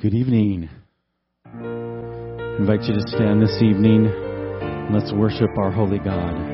Good evening. I invite you to stand this evening let's worship our holy God.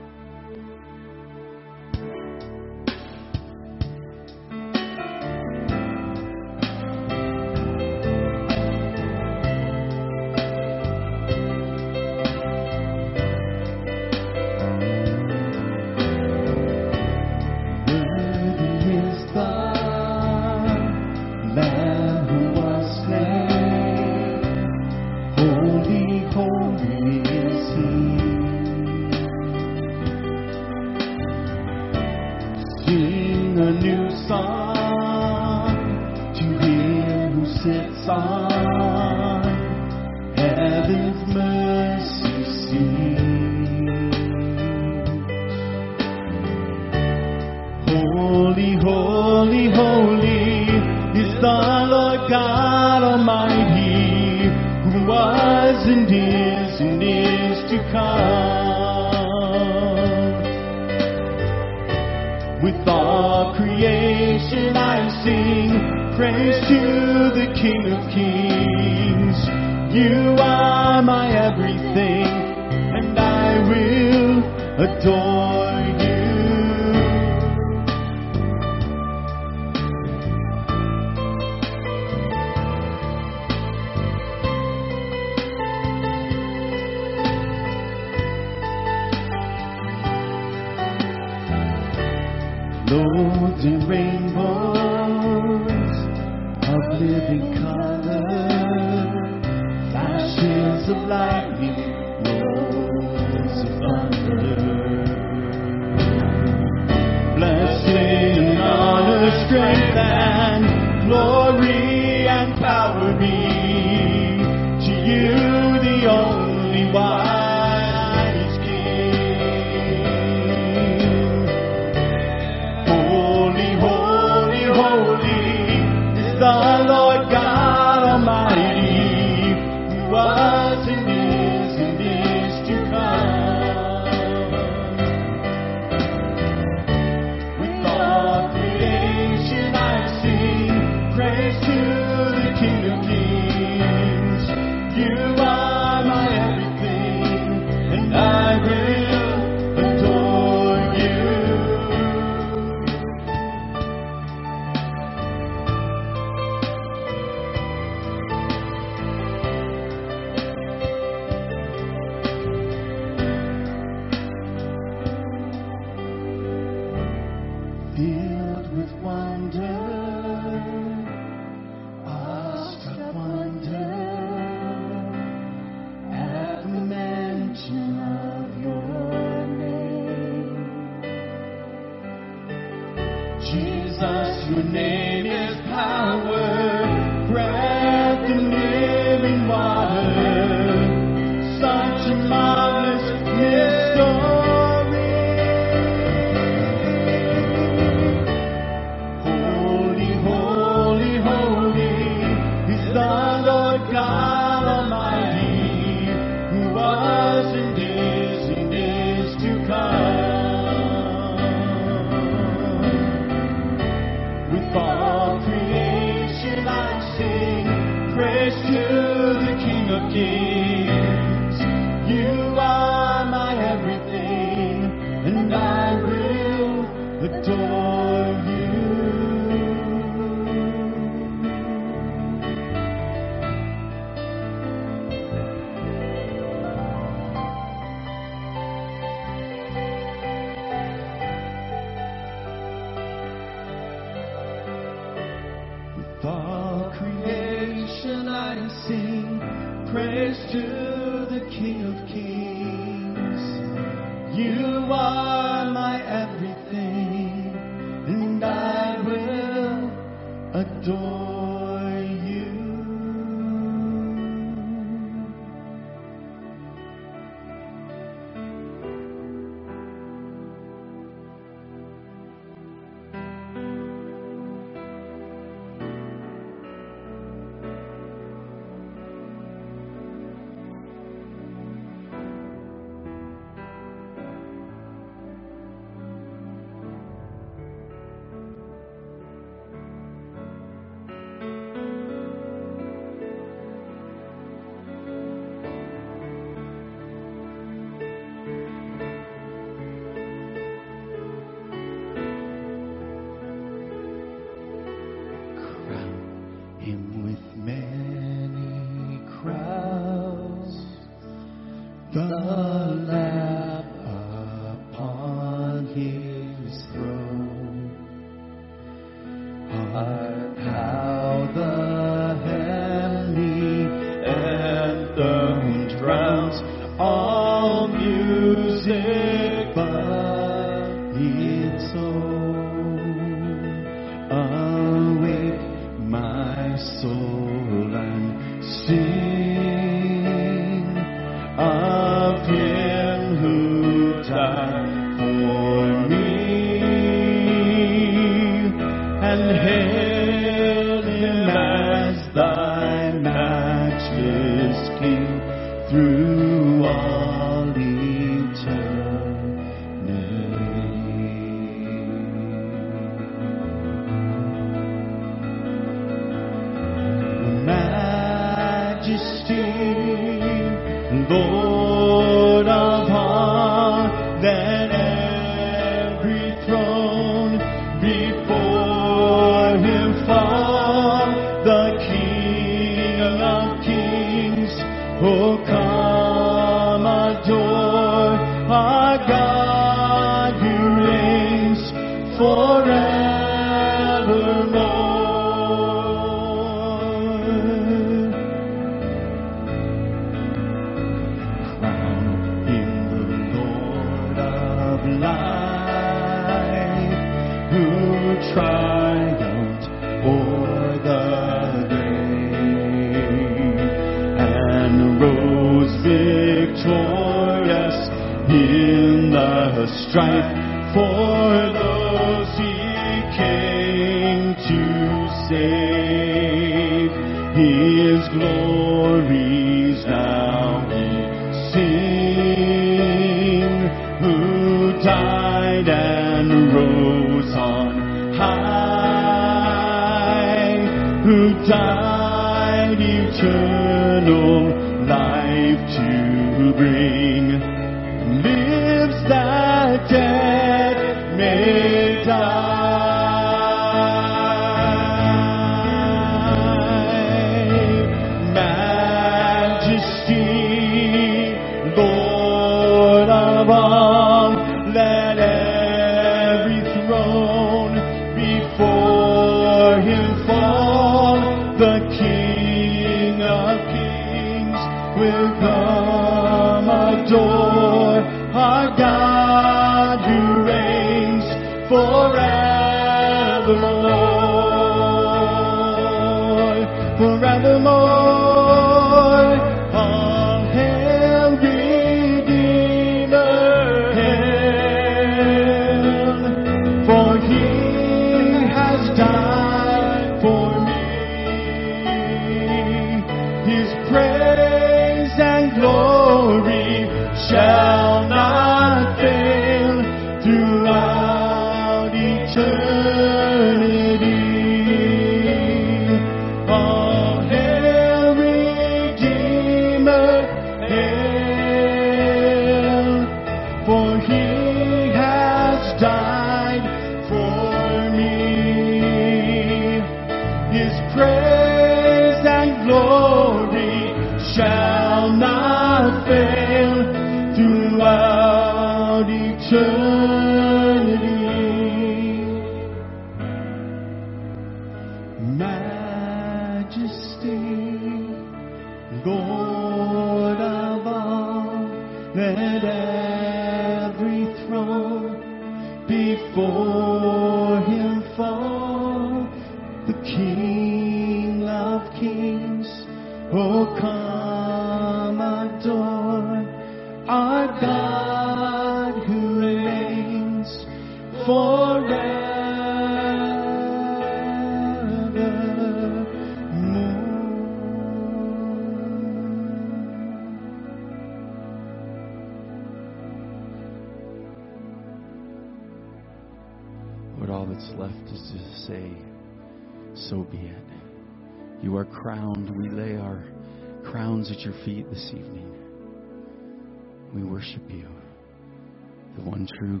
true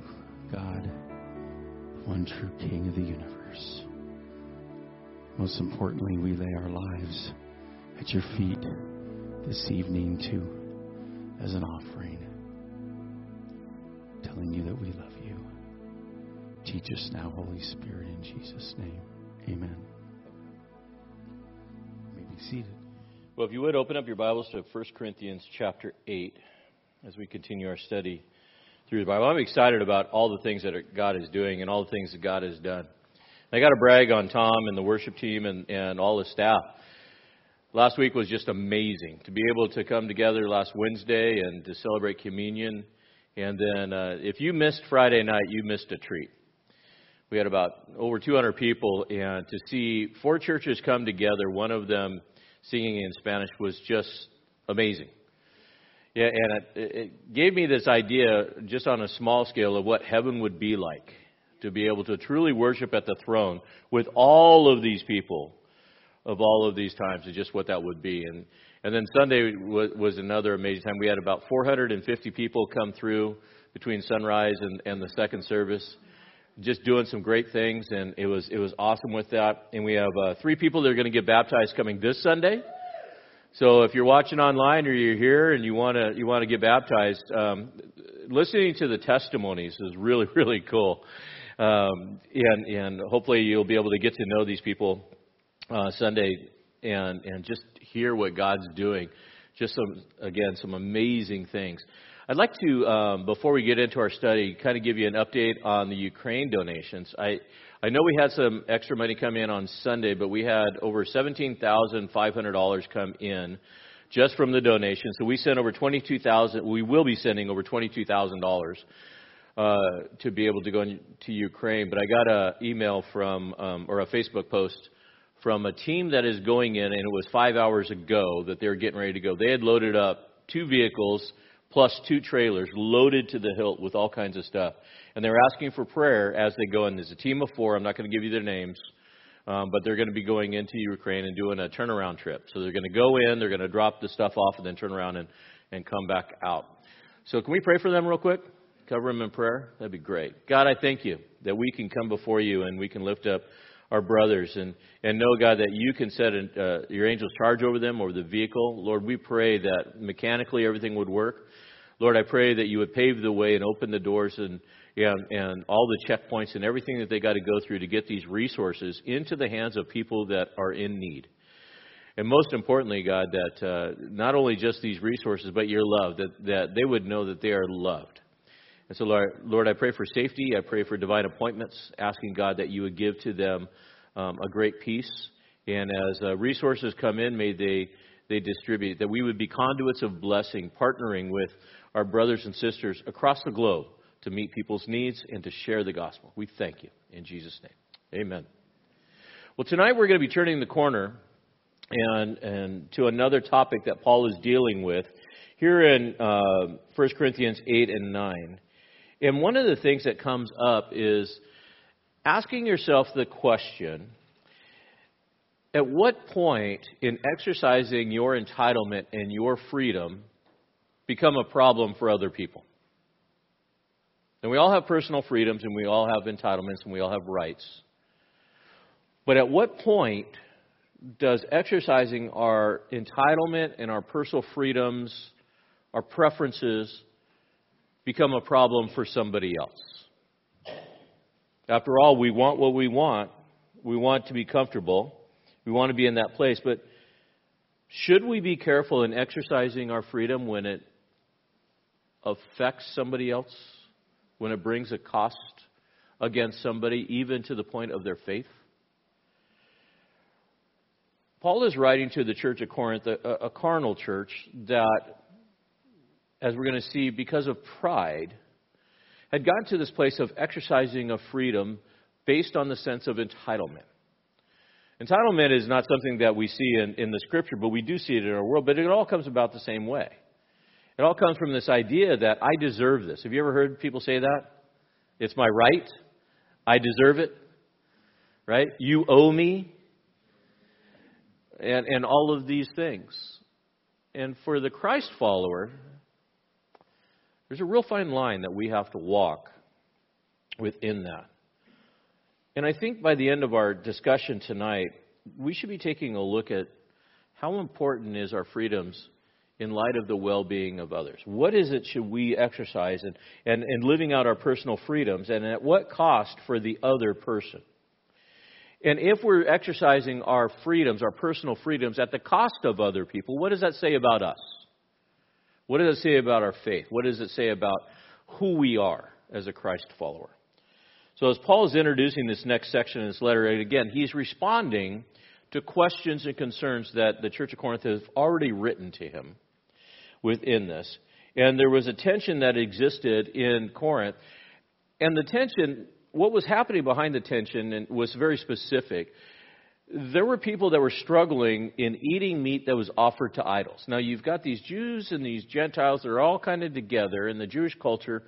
God, one true King of the universe. Most importantly, we lay our lives at your feet this evening, too, as an offering, telling you that we love you. Teach us now, Holy Spirit, in Jesus' name. Amen. You may be seated. Well, if you would open up your Bibles to 1 Corinthians chapter 8 as we continue our study through the Bible. I'm excited about all the things that God is doing and all the things that God has done. I got to brag on Tom and the worship team and, and all the staff. Last week was just amazing to be able to come together last Wednesday and to celebrate communion. And then, uh, if you missed Friday night, you missed a treat. We had about over 200 people, and to see four churches come together, one of them singing in Spanish, was just amazing. Yeah, and it, it gave me this idea, just on a small scale, of what heaven would be like to be able to truly worship at the throne with all of these people of all of these times and just what that would be. And and then Sunday was, was another amazing time. We had about 450 people come through between sunrise and, and the second service, just doing some great things, and it was it was awesome with that. And we have uh, three people that are going to get baptized coming this Sunday. So if you're watching online or you're here and you want to you want to get baptized, um, listening to the testimonies is really really cool, um, and and hopefully you'll be able to get to know these people uh, Sunday and and just hear what God's doing. Just some again some amazing things. I'd like to um, before we get into our study, kind of give you an update on the Ukraine donations. I I know we had some extra money come in on Sunday, but we had over seventeen thousand five hundred dollars come in just from the donations. So we sent over twenty two thousand. We will be sending over twenty two thousand dollars. Uh, to be able to go in, to Ukraine, but I got an email from um, or a Facebook post from a team that is going in, and it was five hours ago that they were getting ready to go. They had loaded up two vehicles plus two trailers loaded to the hilt with all kinds of stuff. And they're asking for prayer as they go in. There's a team of four. I'm not going to give you their names. Um, but they're going to be going into Ukraine and doing a turnaround trip. So they're going to go in, they're going to drop the stuff off, and then turn around and, and come back out. So can we pray for them real quick? Cover them in prayer? That'd be great. God, I thank you that we can come before you and we can lift up our brothers and, and know, God, that you can set an, uh, your angels charge over them, over the vehicle. Lord, we pray that mechanically everything would work. Lord, I pray that you would pave the way and open the doors and, and, and all the checkpoints and everything that they got to go through to get these resources into the hands of people that are in need. And most importantly, God, that uh, not only just these resources, but your love, that, that they would know that they are loved. And so, Lord, Lord, I pray for safety. I pray for divine appointments, asking God that you would give to them um, a great peace. And as uh, resources come in, may they, they distribute, that we would be conduits of blessing, partnering with our brothers and sisters across the globe to meet people's needs and to share the gospel. We thank you. In Jesus' name. Amen. Well, tonight we're going to be turning the corner and, and to another topic that Paul is dealing with here in uh, 1 Corinthians 8 and 9. And one of the things that comes up is asking yourself the question at what point in exercising your entitlement and your freedom become a problem for other people? And we all have personal freedoms and we all have entitlements and we all have rights. But at what point does exercising our entitlement and our personal freedoms, our preferences, become a problem for somebody else. After all, we want what we want. We want to be comfortable. We want to be in that place. But should we be careful in exercising our freedom when it affects somebody else? When it brings a cost against somebody, even to the point of their faith? Paul is writing to the church of Corinth, a, a carnal church that as we're going to see, because of pride, had gotten to this place of exercising a freedom based on the sense of entitlement. Entitlement is not something that we see in, in the scripture, but we do see it in our world, but it all comes about the same way. It all comes from this idea that I deserve this. Have you ever heard people say that? It's my right. I deserve it. Right? You owe me. And, and all of these things. And for the Christ follower, there's a real fine line that we have to walk within that. And I think by the end of our discussion tonight, we should be taking a look at how important is our freedoms in light of the well being of others. What is it should we exercise and, and living out our personal freedoms, and at what cost for the other person? And if we're exercising our freedoms, our personal freedoms, at the cost of other people, what does that say about us? What does it say about our faith? What does it say about who we are as a Christ follower. So as Paul is introducing this next section in this letter, again, he's responding to questions and concerns that the Church of Corinth has already written to him within this. And there was a tension that existed in Corinth. And the tension, what was happening behind the tension was very specific. There were people that were struggling in eating meat that was offered to idols. Now, you've got these Jews and these Gentiles that are all kind of together in the Jewish culture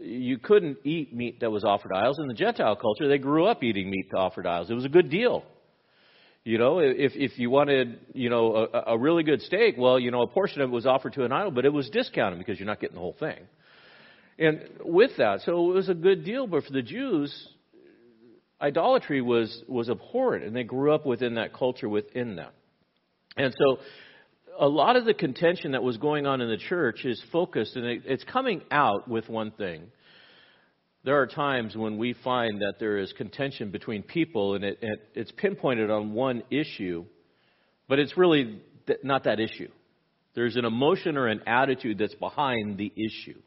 you couldn't eat meat that was offered to idols. In the Gentile culture, they grew up eating meat to offer to idols. It was a good deal. You know, if if you wanted, you know, a, a really good steak, well, you know, a portion of it was offered to an idol, but it was discounted because you're not getting the whole thing. And with that, so it was a good deal. But for the Jews, idolatry was was abhorrent, and they grew up within that culture within that. And so a lot of the contention that was going on in the church is focused, and it's coming out with one thing. There are times when we find that there is contention between people, and it, it, it's pinpointed on one issue, but it's really th- not that issue. There's an emotion or an attitude that's behind the issue.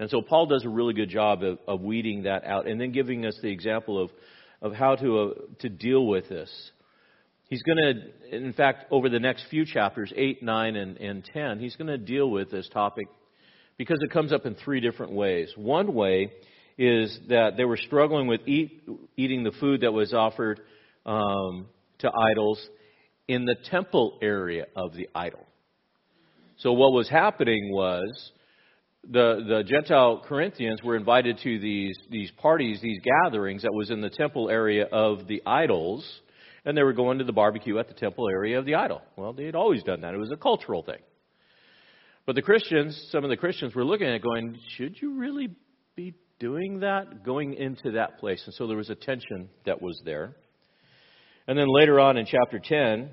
And so Paul does a really good job of, of weeding that out and then giving us the example of, of how to, uh, to deal with this. He's going to, in fact, over the next few chapters, 8, 9, and, and 10, he's going to deal with this topic because it comes up in three different ways. One way is that they were struggling with eat, eating the food that was offered um, to idols in the temple area of the idol. So what was happening was the, the Gentile Corinthians were invited to these, these parties, these gatherings that was in the temple area of the idols and they were going to the barbecue at the temple area of the idol. Well, they had always done that. It was a cultural thing. But the Christians, some of the Christians were looking at it going, should you really be doing that, going into that place? And so there was a tension that was there. And then later on in chapter 10,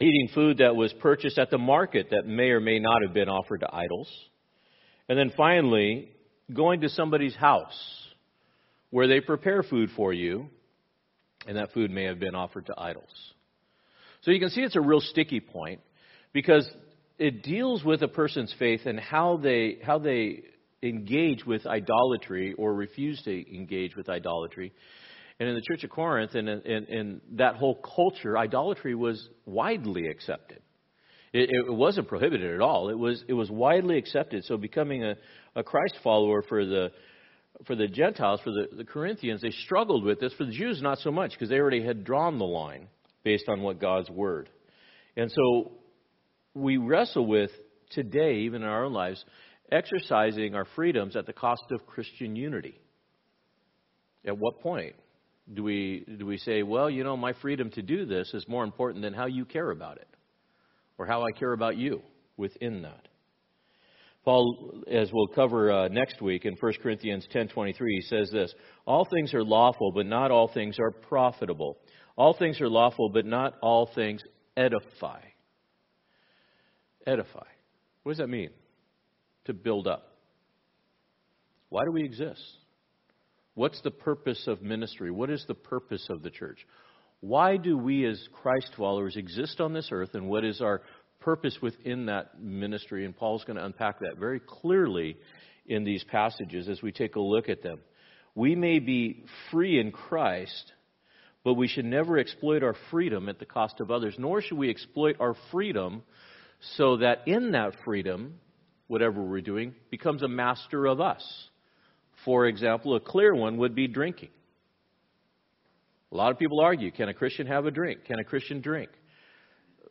eating food that was purchased at the market that may or may not have been offered to idols. And then finally, going to somebody's house where they prepare food for you and that food may have been offered to idols. So you can see it's a real sticky point because it deals with a person's faith and how they how they engage with idolatry or refuse to engage with idolatry. And in the Church of Corinth and in, in, in that whole culture, idolatry was widely accepted. It, it, wasn't prohibited at all. It was it was widely accepted. So becoming a, a Christ follower for the for the Gentiles, for the, the Corinthians, they struggled with this. For the Jews, not so much, because they already had drawn the line based on what God's Word. And so we wrestle with today, even in our own lives, exercising our freedoms at the cost of Christian unity. At what point do we, do we say, well, you know, my freedom to do this is more important than how you care about it or how I care about you within that? Paul, as we'll cover uh, next week in 1 Corinthians 10:23, he says this: "All things are lawful, but not all things are profitable. All things are lawful, but not all things edify." Edify. What does that mean? To build up. Why do we exist? What's the purpose of ministry? What is the purpose of the church? Why do we as Christ followers exist on this earth, and what is our purpose within that ministry, and Paul's going to unpack that very clearly in these passages as we take a look at them. We may be free in Christ, but we should never exploit our freedom at the cost of others, nor should we exploit our freedom so that in that freedom, whatever we're doing, becomes a master of us. For example, a clear one would be drinking. A lot of people argue can a Christian have a drink? Can a Christian drink?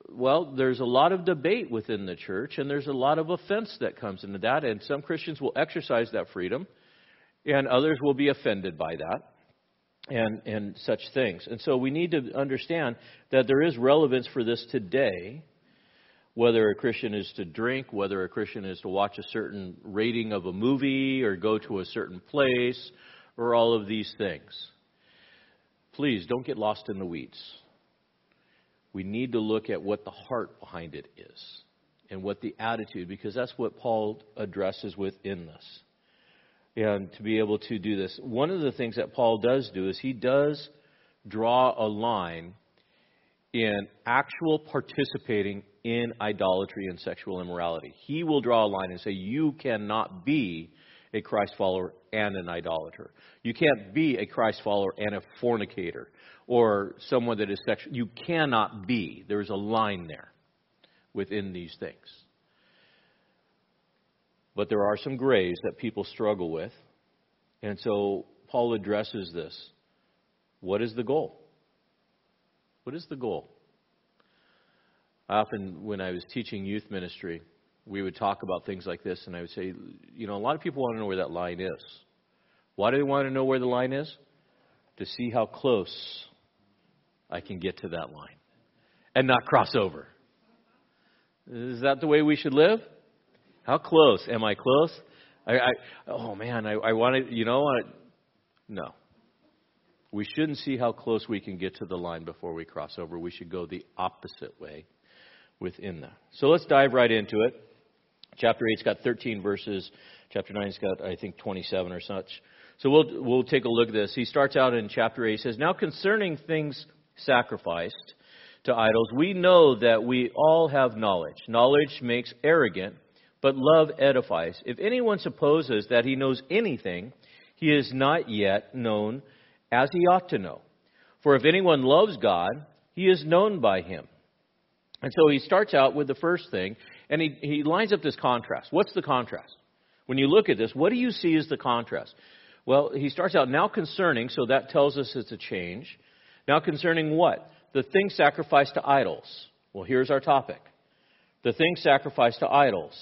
well, there's a lot of debate within the church, and there's a lot of offense that comes into that, and some Christians will exercise that freedom, and others will be offended by that, and, and such things. And so we need to understand that there is relevance for this today, whether a Christian is to drink, whether a Christian is to watch a certain rating of a movie, or go to a certain place, or all of these things. Please don't get lost in the weeds we need to look at what the heart behind it is and what the attitude, because that's what Paul addresses within this. And to be able to do this, one of the things that Paul does do is he does draw a line in actual participating in idolatry and sexual immorality. He will draw a line and say, You cannot be a Christ follower and an idolater. You can't be a Christ follower and a fornicator or someone that is sexual. You cannot be. There's a line there within these things. But there are some grays that people struggle with. And so Paul addresses this. What is the goal? What is the goal? Often, when I was teaching youth ministry, we would talk about things like this, and I would say, you know, a lot of people want to know where that line is. Why do they want to know where the line is? To see how close I can get to that line and not cross over. Is that the way we should live? How close? Am I close? I, I oh man, I, I want to, you know, I, no. We shouldn't see how close we can get to the line before we cross over. We should go the opposite way within that. So let's dive right into it. Chapter 8's got 13 verses. Chapter 9's got, I think, 27 or such. So we'll, we'll take a look at this. He starts out in chapter 8. He says, Now concerning things sacrificed to idols, we know that we all have knowledge. Knowledge makes arrogant, but love edifies. If anyone supposes that he knows anything, he is not yet known as he ought to know. For if anyone loves God, he is known by him. And so he starts out with the first thing, and he, he lines up this contrast. What's the contrast? When you look at this, what do you see as the contrast? Well, he starts out now concerning, so that tells us it's a change. Now concerning what? The things sacrificed to idols. Well, here's our topic. The things sacrificed to idols.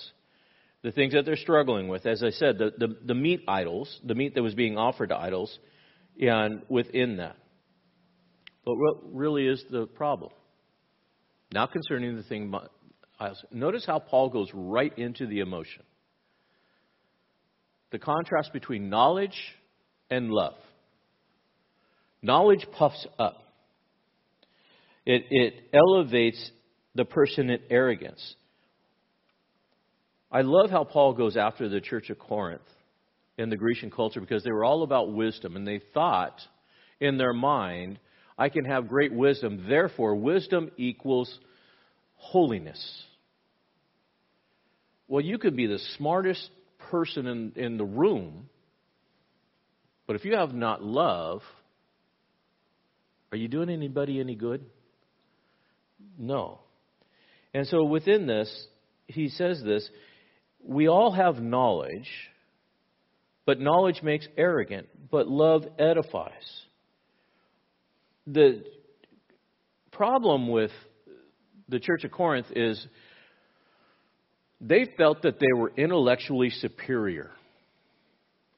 The things that they're struggling with. As I said, the, the, the meat idols, the meat that was being offered to idols, and within that. But what really is the problem? Now concerning the thing Notice how Paul goes right into the emotion. The contrast between knowledge and love. Knowledge puffs up. It, it elevates the person in arrogance. I love how Paul goes after the church of Corinth in the Grecian culture because they were all about wisdom and they thought in their mind, I can have great wisdom, therefore, wisdom equals holiness. Well, you could be the smartest person in, in the room, but if you have not love, are you doing anybody any good? No. And so within this, he says this we all have knowledge, but knowledge makes arrogant, but love edifies. The problem with the church of Corinth is they felt that they were intellectually superior.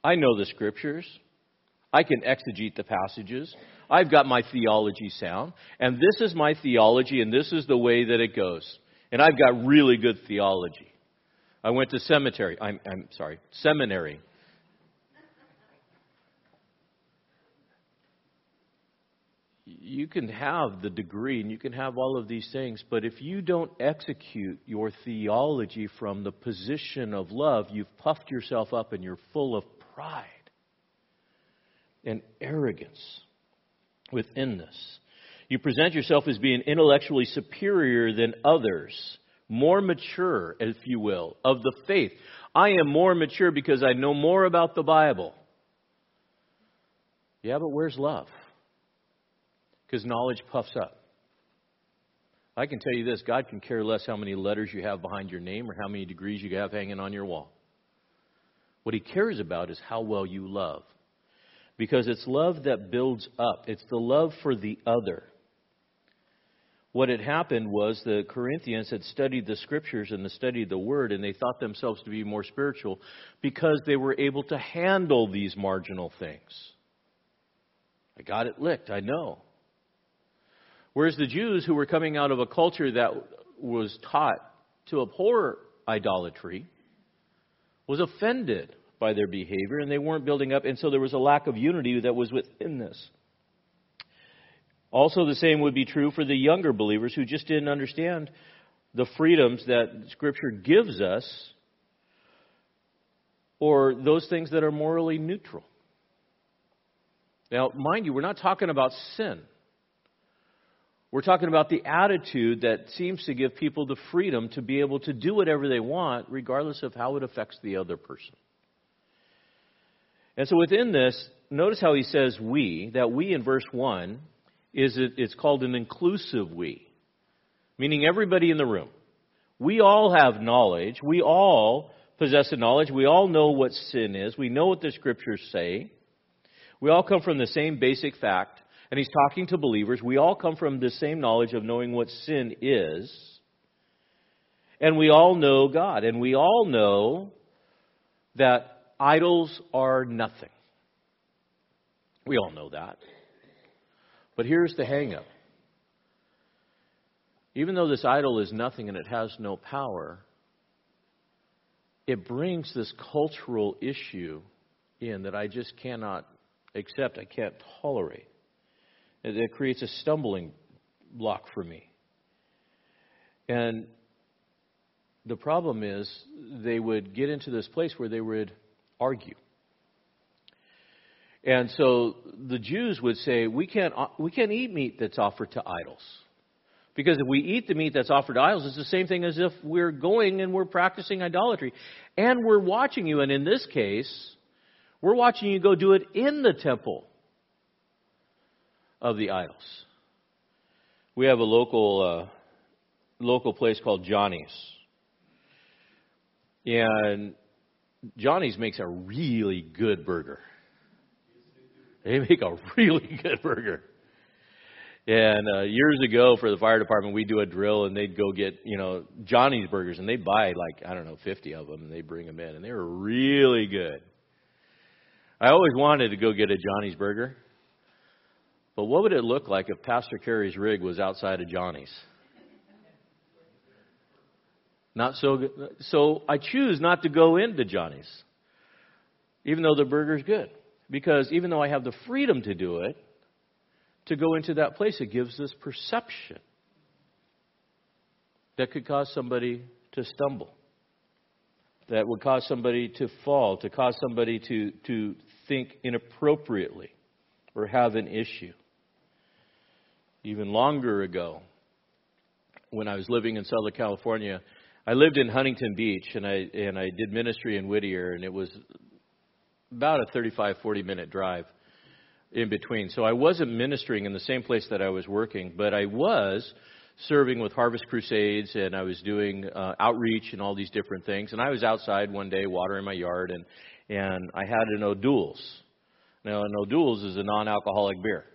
I know the scriptures. I can exegete the passages. I've got my theology sound. And this is my theology, and this is the way that it goes. And I've got really good theology. I went to cemetery. I'm, I'm sorry, seminary you can have the degree and you can have all of these things, but if you don't execute your theology from the position of love, you've puffed yourself up and you're full of pride and arrogance within this. You present yourself as being intellectually superior than others, more mature, if you will, of the faith. I am more mature because I know more about the Bible. Yeah, but where's love? Because knowledge puffs up. I can tell you this God can care less how many letters you have behind your name or how many degrees you have hanging on your wall. What He cares about is how well you love. Because it's love that builds up, it's the love for the other. What had happened was the Corinthians had studied the scriptures and the studied the word, and they thought themselves to be more spiritual because they were able to handle these marginal things. I got it licked, I know. Whereas the Jews, who were coming out of a culture that was taught to abhor idolatry, was offended by their behavior and they weren't building up, and so there was a lack of unity that was within this. Also, the same would be true for the younger believers who just didn't understand the freedoms that Scripture gives us or those things that are morally neutral. Now, mind you, we're not talking about sin. We're talking about the attitude that seems to give people the freedom to be able to do whatever they want, regardless of how it affects the other person. And so within this, notice how he says we, that we in verse 1 is it, it's called an inclusive we, meaning everybody in the room. We all have knowledge. We all possess the knowledge. We all know what sin is. We know what the scriptures say. We all come from the same basic fact. And he's talking to believers. We all come from the same knowledge of knowing what sin is. And we all know God. And we all know that idols are nothing. We all know that. But here's the hang up. Even though this idol is nothing and it has no power, it brings this cultural issue in that I just cannot accept, I can't tolerate. It creates a stumbling block for me. And the problem is they would get into this place where they would argue. And so the Jews would say, we can't, uh, we can't eat meat that's offered to idols. Because if we eat the meat that's offered to idols, it's the same thing as if we're going and we're practicing idolatry. And we're watching you, and in this case, we're watching you go do it in the temple of the idols. We have a local uh, local place called Johnny's, and Johnny's makes a really good burger. They make a really good burger. And uh, years ago, for the fire department, we'd do a drill, and they'd go get you know Johnny's burgers, and they'd buy like I don't know 50 of them, and they'd bring them in, and they were really good. I always wanted to go get a Johnny's burger, but what would it look like if Pastor Kerry's rig was outside of Johnny's? Not so good. So I choose not to go into Johnny's, even though the burger's good, because even though I have the freedom to do it to go into that place. It gives this perception that could cause somebody to stumble, that would cause somebody to fall, to cause somebody to, to think inappropriately or have an issue. Even longer ago, when I was living in Southern California, I lived in Huntington Beach and I and I did ministry in Whittier and it was about a 35 40 minute drive in between. So I wasn't ministering in the same place that I was working, but I was serving with Harvest Crusades and I was doing uh, outreach and all these different things. And I was outside one day watering my yard and and I had an O'Doul's. Now an O'Doul's is a non-alcoholic beer.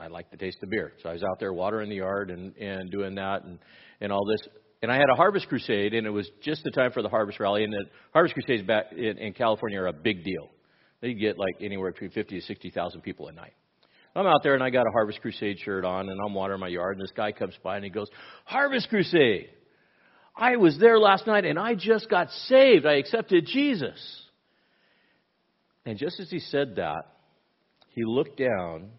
I like the taste of beer, so I was out there watering the yard and and doing that and and all this. And I had a Harvest Crusade, and it was just the time for the Harvest Rally. And the Harvest Crusades back in, in California are a big deal. They get like anywhere between 50 to 60,000 people a night. I'm out there and I got a Harvest Crusade shirt on and I'm watering my yard and this guy comes by and he goes, Harvest Crusade! I was there last night and I just got saved. I accepted Jesus. And just as he said that, he looked down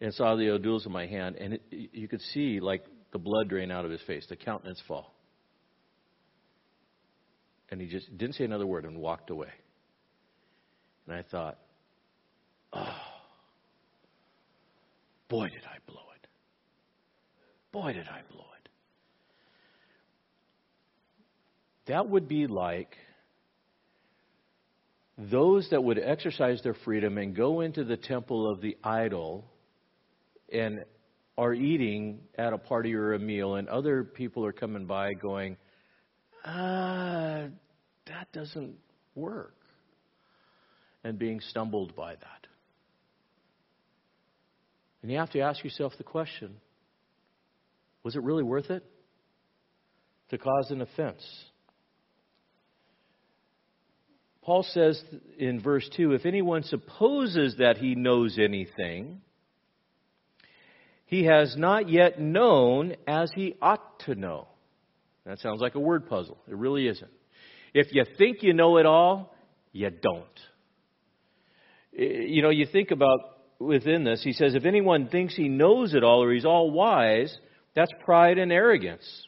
and saw the O'Doul's in my hand and it, you could see like the blood drain out of his face, the countenance fall. And he just didn't say another word and walked away. And I thought, oh, boy, did I blow it. Boy, did I blow it. That would be like those that would exercise their freedom and go into the temple of the idol and are eating at a party or a meal, and other people are coming by going, ah, that doesn't work and being stumbled by that. And you have to ask yourself the question was it really worth it to cause an offense? Paul says in verse 2 if anyone supposes that he knows anything, he has not yet known as he ought to know. That sounds like a word puzzle. It really isn't. If you think you know it all, you don't. Eh, you know, you think about within this, he says, if anyone thinks he knows it all or he's all wise, that's pride and arrogance.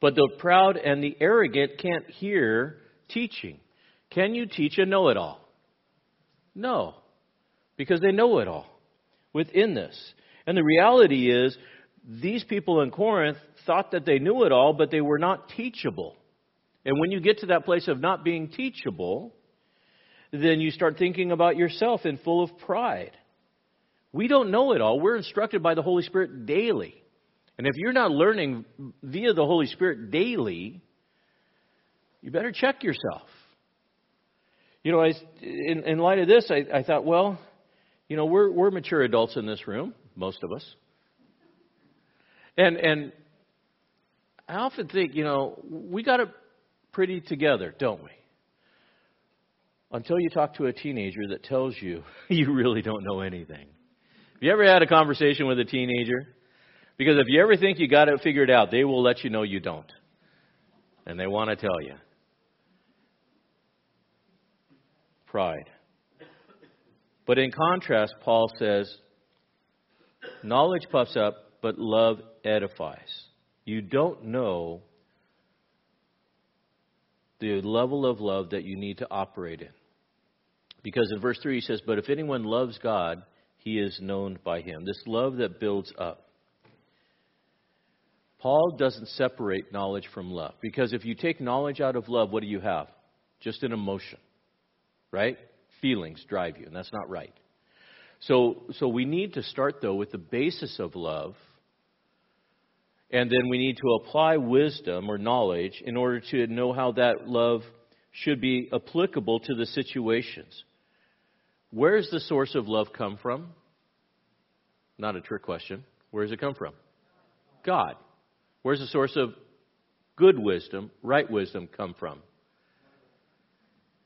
But the proud and the arrogant can't hear teaching. Can you teach a know it all? No, because they know it all within this. And the reality is, these people in Corinth thought that they knew it all, but they were not teachable. And when you get to that place of not being teachable, then you start thinking about yourself and full of pride. We don't know it all. We're instructed by the Holy Spirit daily. And if you're not learning via the Holy Spirit daily, you better check yourself. You know, I, in, in light of this, I, I thought, well, you know, we're, we're mature adults in this room, most of us. And, and I often think, you know, we got it pretty together, don't we? Until you talk to a teenager that tells you you really don't know anything. Have you ever had a conversation with a teenager? Because if you ever think you got it figured out, they will let you know you don't. And they want to tell you. Pride. But in contrast, Paul says, knowledge puffs up, but love edifies. You don't know the level of love that you need to operate in. Because in verse 3 he says, But if anyone loves God, he is known by him. This love that builds up. Paul doesn't separate knowledge from love. Because if you take knowledge out of love, what do you have? Just an emotion, right? Feelings drive you, and that's not right. So, so we need to start, though, with the basis of love, and then we need to apply wisdom or knowledge in order to know how that love should be applicable to the situations. Where does the source of love come from? Not a trick question. Where does it come from? God. Where's the source of good wisdom, right wisdom come from?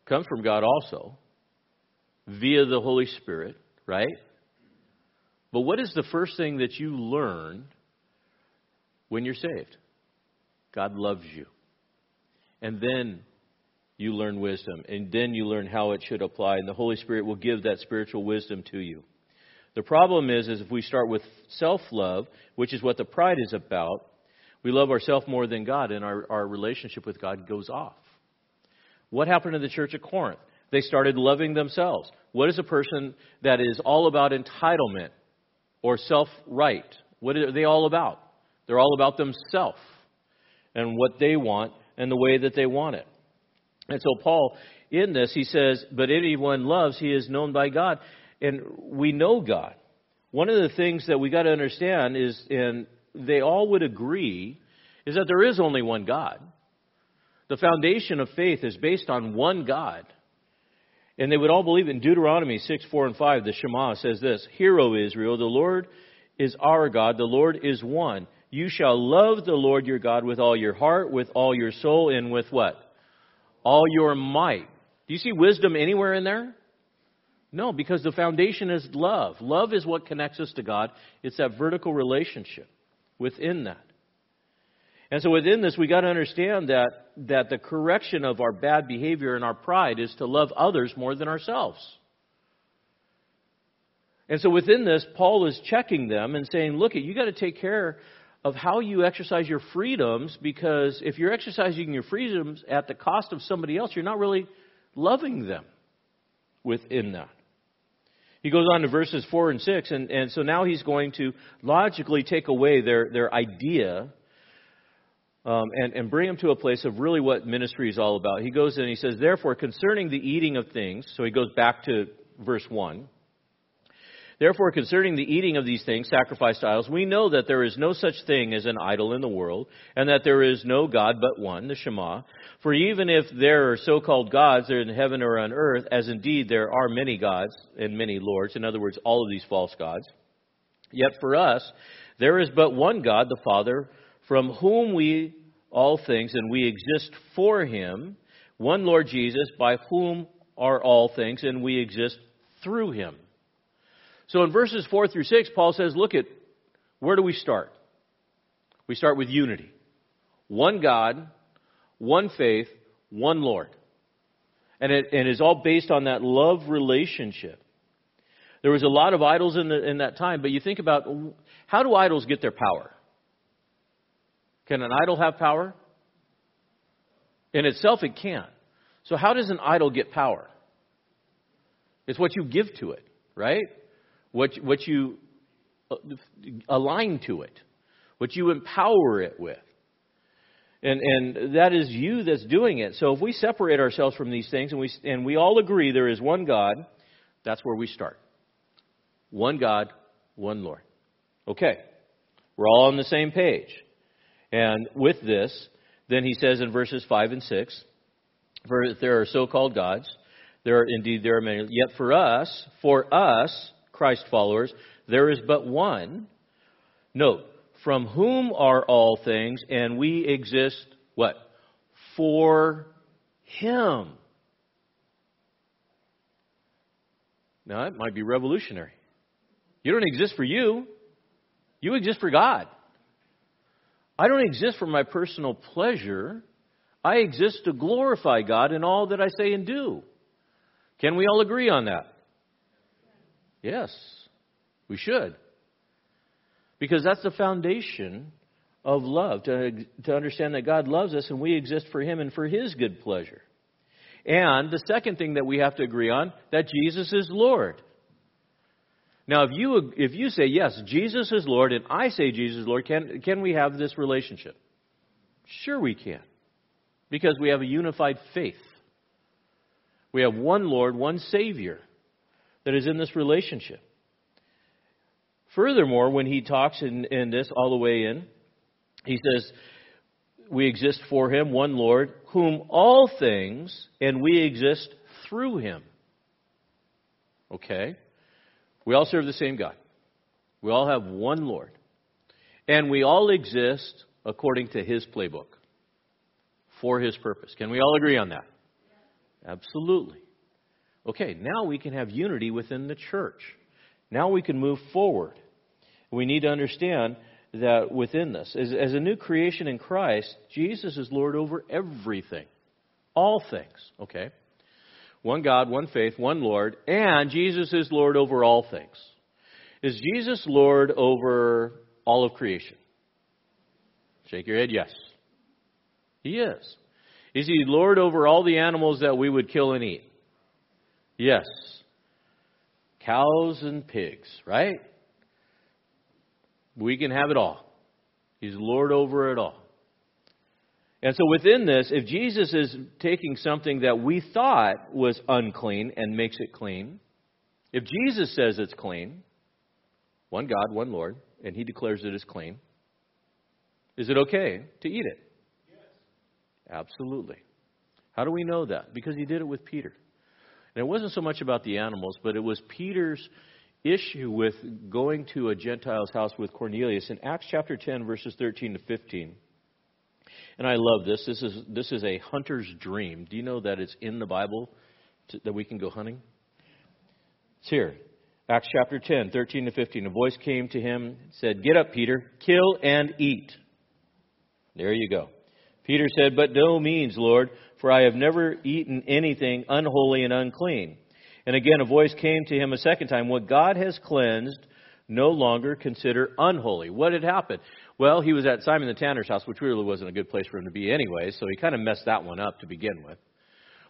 Comes from God also, via the Holy Spirit, right? But what is the first thing that you learn when you're saved? God loves you. And then you learn wisdom, and then you learn how it should apply, and the Holy Spirit will give that spiritual wisdom to you. The problem is, is if we start with self-love, which is what the pride is about, we love ourselves more than God, and our, our relationship with God goes off. What happened to the church at Corinth? They started loving themselves. What is a person that is all about entitlement or self right? What are they all about? They're all about themselves and what they want and the way that they want it. And so, Paul, in this, he says, But anyone loves, he is known by God. And we know God. One of the things that we got to understand is, and they all would agree, is that there is only one God. The foundation of faith is based on one God. And they would all believe in Deuteronomy 6, 4, and 5. The Shema says this Hear, O Israel, the Lord is our God, the Lord is one. You shall love the Lord your God with all your heart, with all your soul, and with what? All your might. Do you see wisdom anywhere in there? No, because the foundation is love. Love is what connects us to God. It's that vertical relationship within that. And so within this, we got to understand that, that the correction of our bad behavior and our pride is to love others more than ourselves. And so within this, Paul is checking them and saying, look, you got to take care of how you exercise your freedoms because if you're exercising your freedoms at the cost of somebody else, you're not really loving them within that. He goes on to verses 4 and 6, and, and so now he's going to logically take away their, their idea um, and, and bring him to a place of really what ministry is all about. He goes in and he says, Therefore, concerning the eating of things, so he goes back to verse 1. Therefore, concerning the eating of these things, sacrificed idols, we know that there is no such thing as an idol in the world, and that there is no God but one, the Shema. For even if there are so-called gods there in heaven or on earth, as indeed there are many gods and many lords, in other words, all of these false gods, yet for us there is but one God, the Father, from whom we all things, and we exist for him, one Lord Jesus, by whom are all things, and we exist through him. So in verses 4 through 6, Paul says, look at where do we start? We start with unity. One God, one faith, one Lord. And it and is all based on that love relationship. There was a lot of idols in, the, in that time, but you think about how do idols get their power? Can an idol have power? In itself, it can't. So, how does an idol get power? It's what you give to it, right? what, what you uh, align to it, what you empower it with. And, and that is you that's doing it. So if we separate ourselves from these things and we, and we all agree there is one God, that's where we start. One God, one Lord. Okay. We're all on the same page. And with this, then he says in verses 5 and 6, for there are so-called gods, there are indeed there are many, yet for us, for us, Christ followers, there is but one. Note, from whom are all things, and we exist, what? For Him. Now, that might be revolutionary. You don't exist for you, you exist for God. I don't exist for my personal pleasure. I exist to glorify God in all that I say and do. Can we all agree on that? Yes, we should. Because that's the foundation of love, to, to understand that God loves us and we exist for Him and for His good pleasure. And the second thing that we have to agree on, that Jesus is Lord. Now, if you, if you say, yes, Jesus is Lord, and I say Jesus is Lord, can, can we have this relationship? Sure, we can. Because we have a unified faith. We have one Lord, one Savior that is in this relationship. Furthermore, when he talks in, in this all the way in, he says, We exist for him, one Lord, whom all things, and we exist through him. Okay? We all serve the same God. We all have one Lord. And we all exist according to his playbook for his purpose. Can we all agree on that? Absolutely. Okay, now we can have unity within the church. Now we can move forward. We need to understand that within this, as, as a new creation in Christ, Jesus is Lord over everything, all things. Okay? One God, one faith, one Lord, and Jesus is Lord over all things. Is Jesus Lord over all of creation? Shake your head, yes. He is. Is he Lord over all the animals that we would kill and eat? Yes. Cows and pigs, right? We can have it all. He's Lord over it all. And so within this, if Jesus is taking something that we thought was unclean and makes it clean, if Jesus says it's clean, one God, one Lord, and he declares it as clean, is it okay to eat it? Yes. Absolutely. How do we know that? Because he did it with Peter. And it wasn't so much about the animals, but it was Peter's issue with going to a Gentile's house with Cornelius in Acts chapter 10, verses 13 to 15. And I love this. This is, this is a hunter's dream. Do you know that it's in the Bible to, that we can go hunting? It's here. Acts chapter 10, 13 to 15. A voice came to him, said, Get up, Peter, kill and eat. There you go. Peter said, But no means, Lord, for I have never eaten anything unholy and unclean. And again, a voice came to him a second time, What God has cleansed, no longer consider unholy. What had happened? Well, he was at Simon the Tanner's house, which really wasn't a good place for him to be anyway, so he kind of messed that one up to begin with.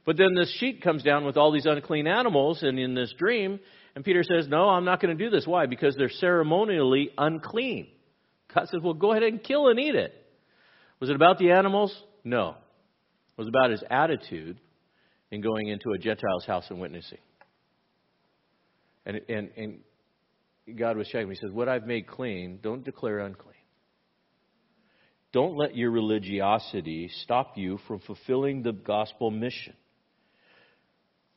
But then this sheet comes down with all these unclean animals, and in this dream, and Peter says, No, I'm not going to do this. Why? Because they're ceremonially unclean. God says, Well, go ahead and kill and eat it. Was it about the animals? No. It was about his attitude in going into a Gentile's house and witnessing. And, and, and God was checking me. He says, What I've made clean, don't declare unclean. Don't let your religiosity stop you from fulfilling the gospel mission.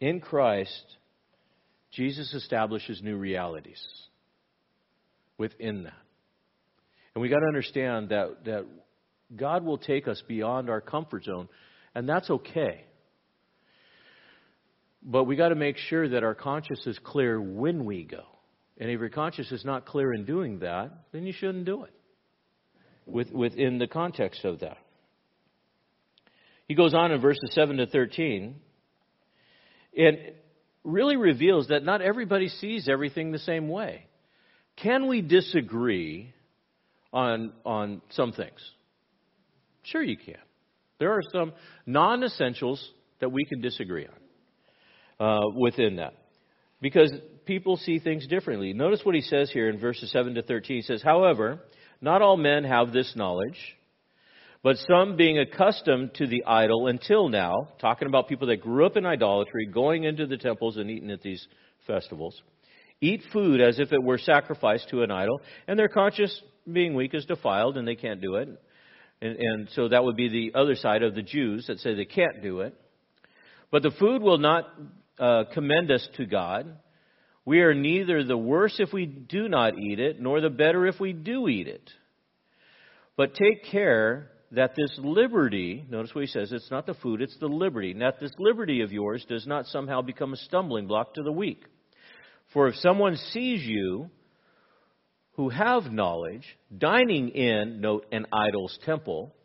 In Christ, Jesus establishes new realities within that. And we got to understand that, that God will take us beyond our comfort zone, and that's okay. But we got to make sure that our conscience is clear when we go. And if your conscience is not clear in doing that, then you shouldn't do it with, within the context of that. He goes on in verses 7 to 13 and really reveals that not everybody sees everything the same way. Can we disagree on, on some things? Sure, you can. There are some non essentials that we can disagree on uh, within that because people see things differently. Notice what he says here in verses 7 to 13. He says, However, not all men have this knowledge. But some being accustomed to the idol until now, talking about people that grew up in idolatry, going into the temples and eating at these festivals, eat food as if it were sacrificed to an idol, and their conscience being weak is defiled and they can't do it. And, and so that would be the other side of the Jews that say they can't do it. But the food will not uh, commend us to God. We are neither the worse if we do not eat it, nor the better if we do eat it. But take care that this liberty, notice what he says, it's not the food, it's the liberty, that this liberty of yours does not somehow become a stumbling block to the weak. For if someone sees you who have knowledge dining in, note, an idol's temple,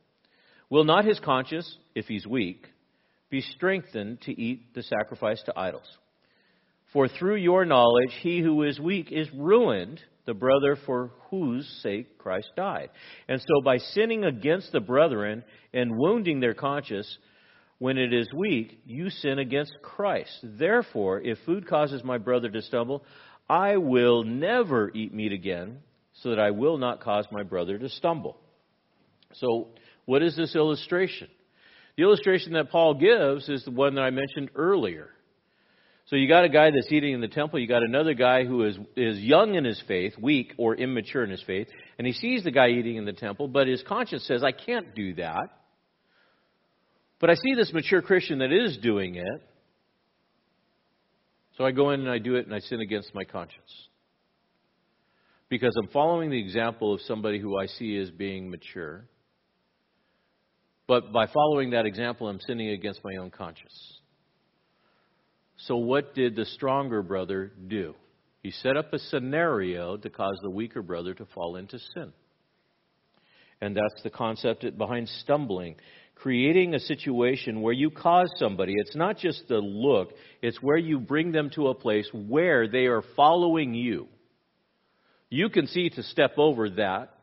will not his conscience, if he's weak, be strengthened to eat the sacrifice to idols? For through your knowledge, he who is weak is ruined the brother for whose sake Christ died. And so by sinning against the brethren and wounding their conscience, when it is weak, you sin against Christ. Therefore, if food causes my brother to stumble, I will never eat meat again, so that I will not cause my brother to stumble. So, what is this illustration? The illustration that Paul gives is the one that I mentioned earlier. So you got a guy that's eating in the temple. You got another guy who is is young in his faith, weak or immature in his faith, and he sees the guy eating in the temple, but his conscience says, "I can't do that." But I see this mature Christian that is doing it. So I go in and I do it and I sin against my conscience. Because I'm following the example of somebody who I see as being mature. But by following that example, I'm sinning against my own conscience. So, what did the stronger brother do? He set up a scenario to cause the weaker brother to fall into sin. And that's the concept behind stumbling. Creating a situation where you cause somebody, it's not just the look, it's where you bring them to a place where they are following you. You can see to step over that,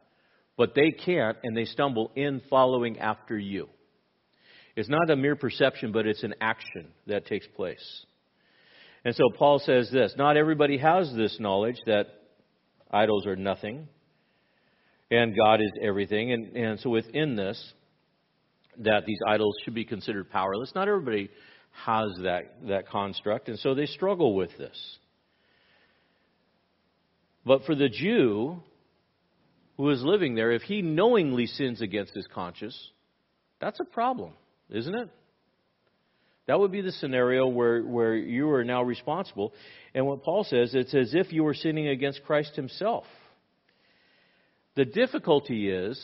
but they can't, and they stumble in following after you. It's not a mere perception, but it's an action that takes place. And so Paul says this Not everybody has this knowledge that idols are nothing and God is everything. And, and so within this, that these idols should be considered powerless. Not everybody has that, that construct, and so they struggle with this. But for the Jew who is living there, if he knowingly sins against his conscience, that's a problem, isn't it? That would be the scenario where, where you are now responsible. And what Paul says, it's as if you were sinning against Christ himself. The difficulty is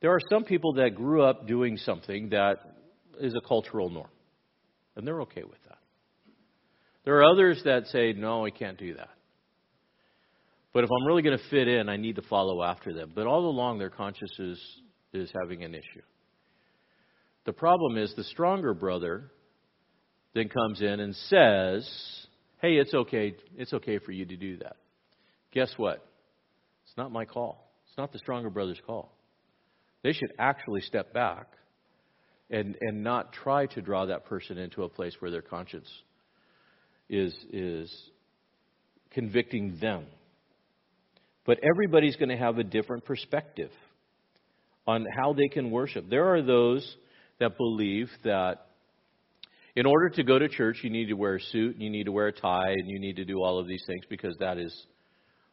there are some people that grew up doing something that is a cultural norm, and they're okay with that. There are others that say, no, I can't do that. But if I'm really going to fit in, I need to follow after them. But all along, their conscience is, is having an issue. The problem is the stronger brother then comes in and says, "Hey, it's okay. It's okay for you to do that." Guess what? It's not my call. It's not the stronger brother's call. They should actually step back and and not try to draw that person into a place where their conscience is is convicting them. But everybody's going to have a different perspective on how they can worship. There are those that believe that in order to go to church, you need to wear a suit, and you need to wear a tie, and you need to do all of these things because that is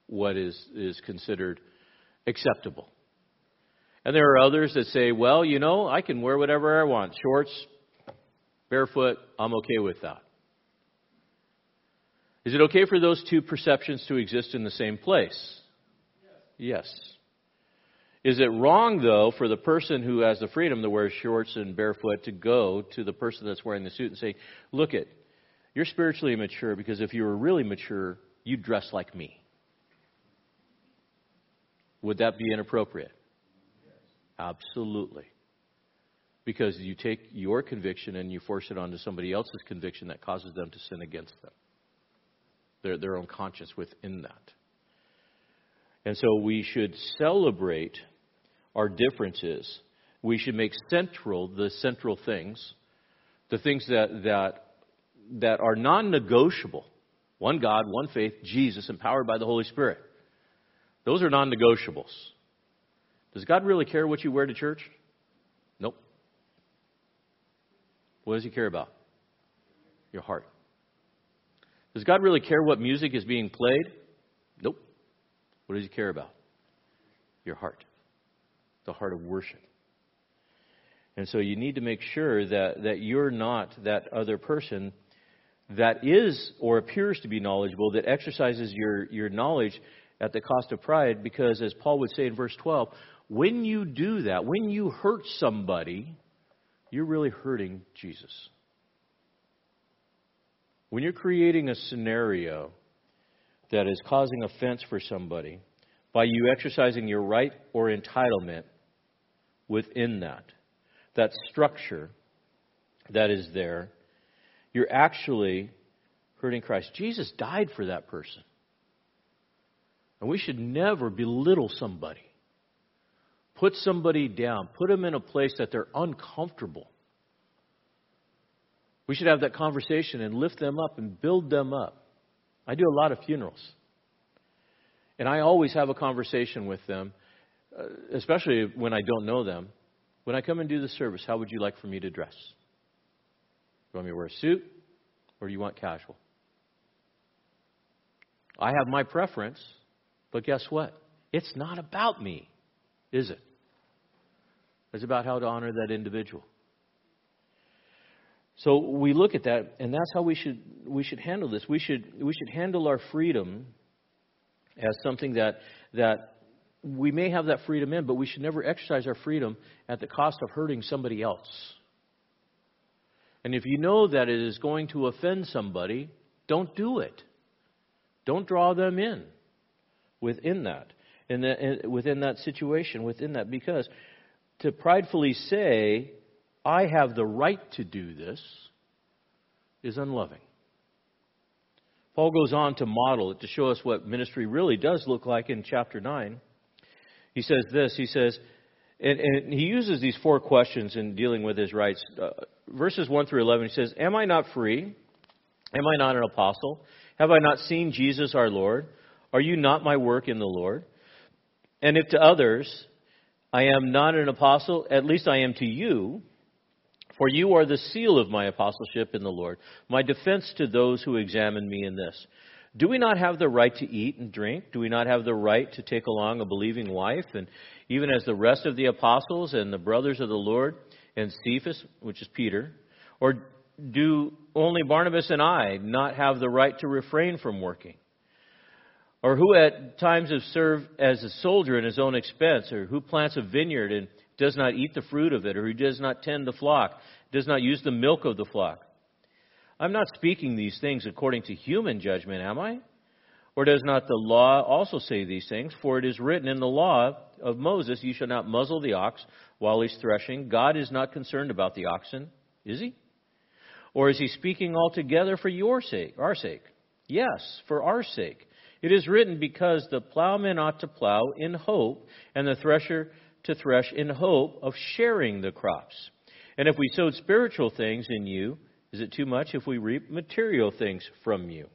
what is, is considered acceptable. And there are others that say, well, you know, I can wear whatever I want shorts, barefoot, I'm okay with that. Is it okay for those two perceptions to exist in the same place? Yes. yes. Is it wrong, though, for the person who has the freedom to wear shorts and barefoot to go to the person that's wearing the suit and say, Look, it, you're spiritually immature because if you were really mature, you'd dress like me? Would that be inappropriate? Absolutely. Because you take your conviction and you force it onto somebody else's conviction that causes them to sin against them, their, their own conscience within that. And so we should celebrate our differences. We should make central the central things, the things that, that, that are non negotiable. One God, one faith, Jesus, empowered by the Holy Spirit. Those are non negotiables. Does God really care what you wear to church? Nope. What does He care about? Your heart. Does God really care what music is being played? Nope. What does He care about? Your heart. The heart of worship. And so you need to make sure that, that you're not that other person that is or appears to be knowledgeable, that exercises your, your knowledge at the cost of pride, because as Paul would say in verse 12, when you do that, when you hurt somebody, you're really hurting Jesus. When you're creating a scenario that is causing offense for somebody by you exercising your right or entitlement within that, that structure that is there, you're actually hurting Christ. Jesus died for that person. And we should never belittle somebody. Put somebody down. Put them in a place that they're uncomfortable. We should have that conversation and lift them up and build them up. I do a lot of funerals. And I always have a conversation with them, uh, especially when I don't know them. When I come and do the service, how would you like for me to dress? Do you want me to wear a suit or do you want casual? I have my preference, but guess what? It's not about me, is it? It's about how to honor that individual. So we look at that, and that's how we should we should handle this. We should we should handle our freedom as something that that we may have that freedom in, but we should never exercise our freedom at the cost of hurting somebody else. And if you know that it is going to offend somebody, don't do it. Don't draw them in within that, in the, within that situation, within that, because to pridefully say, I have the right to do this, is unloving. Paul goes on to model it to show us what ministry really does look like in chapter 9. He says this He says, and, and he uses these four questions in dealing with his rights. Uh, verses 1 through 11, he says, Am I not free? Am I not an apostle? Have I not seen Jesus our Lord? Are you not my work in the Lord? And if to others I am not an apostle, at least I am to you, for you are the seal of my apostleship in the Lord, my defense to those who examine me in this. Do we not have the right to eat and drink? Do we not have the right to take along a believing wife? And even as the rest of the apostles and the brothers of the Lord and Cephas, which is Peter? Or do only Barnabas and I not have the right to refrain from working? Or who at times have served as a soldier in his own expense? Or who plants a vineyard and does not eat the fruit of it? Or who does not tend the flock, does not use the milk of the flock? I'm not speaking these things according to human judgment, am I? Or does not the law also say these things? For it is written in the law of Moses, You shall not muzzle the ox while he's threshing. God is not concerned about the oxen, is he? Or is he speaking altogether for your sake, our sake? Yes, for our sake. It is written, Because the plowman ought to plow in hope, and the thresher to thresh in hope of sharing the crops. And if we sowed spiritual things in you, is it too much if we reap material things from you?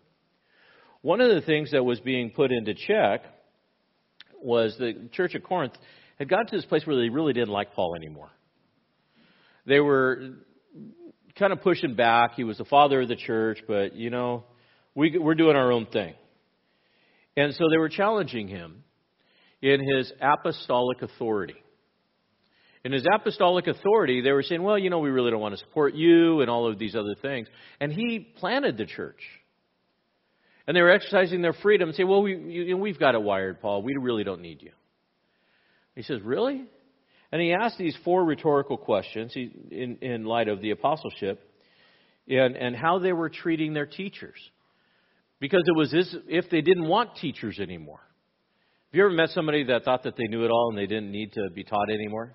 One of the things that was being put into check was the church of Corinth had gotten to this place where they really didn't like Paul anymore. They were kind of pushing back. He was the father of the church, but, you know, we, we're doing our own thing. And so they were challenging him in his apostolic authority in his apostolic authority, they were saying, well, you know, we really don't want to support you and all of these other things. And he planted the church. And they were exercising their freedom and say, well, we, you, we've got it wired, Paul. We really don't need you. He says, really? And he asked these four rhetorical questions in, in light of the apostleship and, and how they were treating their teachers. Because it was as if they didn't want teachers anymore. Have you ever met somebody that thought that they knew it all and they didn't need to be taught anymore?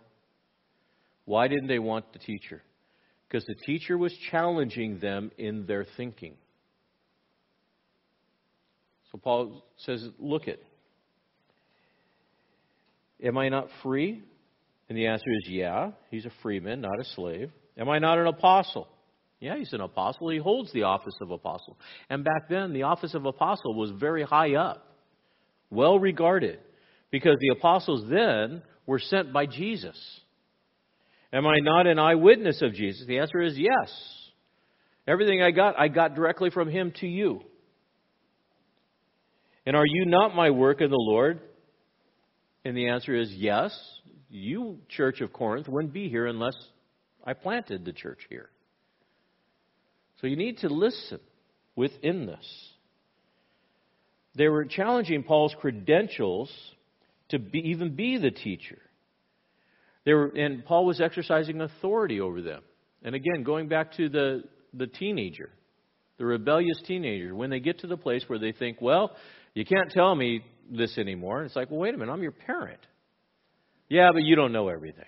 Why didn't they want the teacher? Because the teacher was challenging them in their thinking. So Paul says, Look it. Am I not free? And the answer is, Yeah, he's a freeman, not a slave. Am I not an apostle? Yeah, he's an apostle. He holds the office of apostle. And back then, the office of apostle was very high up, well regarded, because the apostles then were sent by Jesus. Am I not an eyewitness of Jesus? The answer is yes. Everything I got, I got directly from him to you. And are you not my work in the Lord? And the answer is yes. You, Church of Corinth, wouldn't be here unless I planted the church here. So you need to listen within this. They were challenging Paul's credentials to be, even be the teacher. They were, and Paul was exercising authority over them. And again, going back to the, the teenager, the rebellious teenager, when they get to the place where they think, well, you can't tell me this anymore. And it's like, well, wait a minute, I'm your parent. Yeah, but you don't know everything.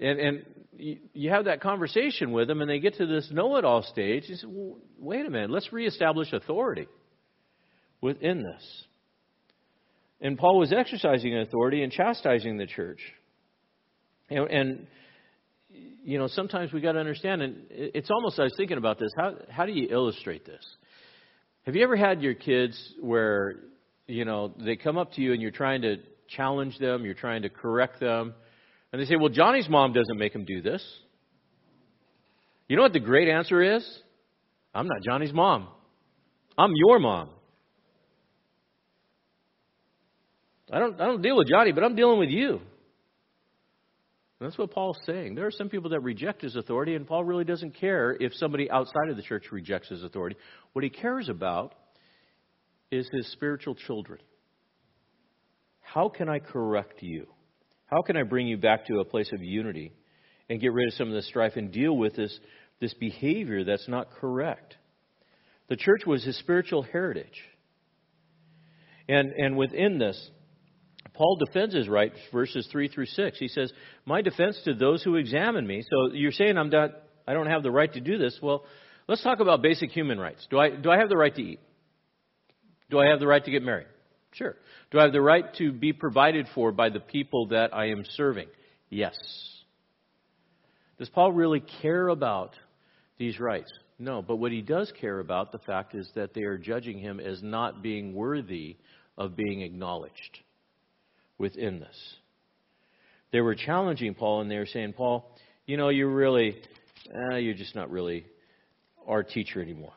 And, and you, have that conversation with them, and they get to this know it all stage. You say, well, wait a minute, let's reestablish authority within this. And Paul was exercising authority and chastising the church. And, and you know, sometimes we got to understand, and it's almost, I was thinking about this, how, how do you illustrate this? Have you ever had your kids where, you know, they come up to you and you're trying to challenge them, you're trying to correct them, and they say, well, Johnny's mom doesn't make him do this. You know what the great answer is? I'm not Johnny's mom. I'm your mom. I don't, I don't deal with Johnny, but I'm dealing with you. And that's what Paul's saying. There are some people that reject his authority, and Paul really doesn't care if somebody outside of the church rejects his authority. What he cares about is his spiritual children. How can I correct you? How can I bring you back to a place of unity and get rid of some of the strife and deal with this, this behavior that's not correct? The church was his spiritual heritage. And, and within this, Paul defends his rights, verses 3 through 6. He says, My defense to those who examine me. So you're saying I'm not, I don't have the right to do this. Well, let's talk about basic human rights. Do I, do I have the right to eat? Do I have the right to get married? Sure. Do I have the right to be provided for by the people that I am serving? Yes. Does Paul really care about these rights? No, but what he does care about, the fact is that they are judging him as not being worthy of being acknowledged within this. They were challenging Paul and they were saying, Paul, you know, you're really, eh, you're just not really our teacher anymore.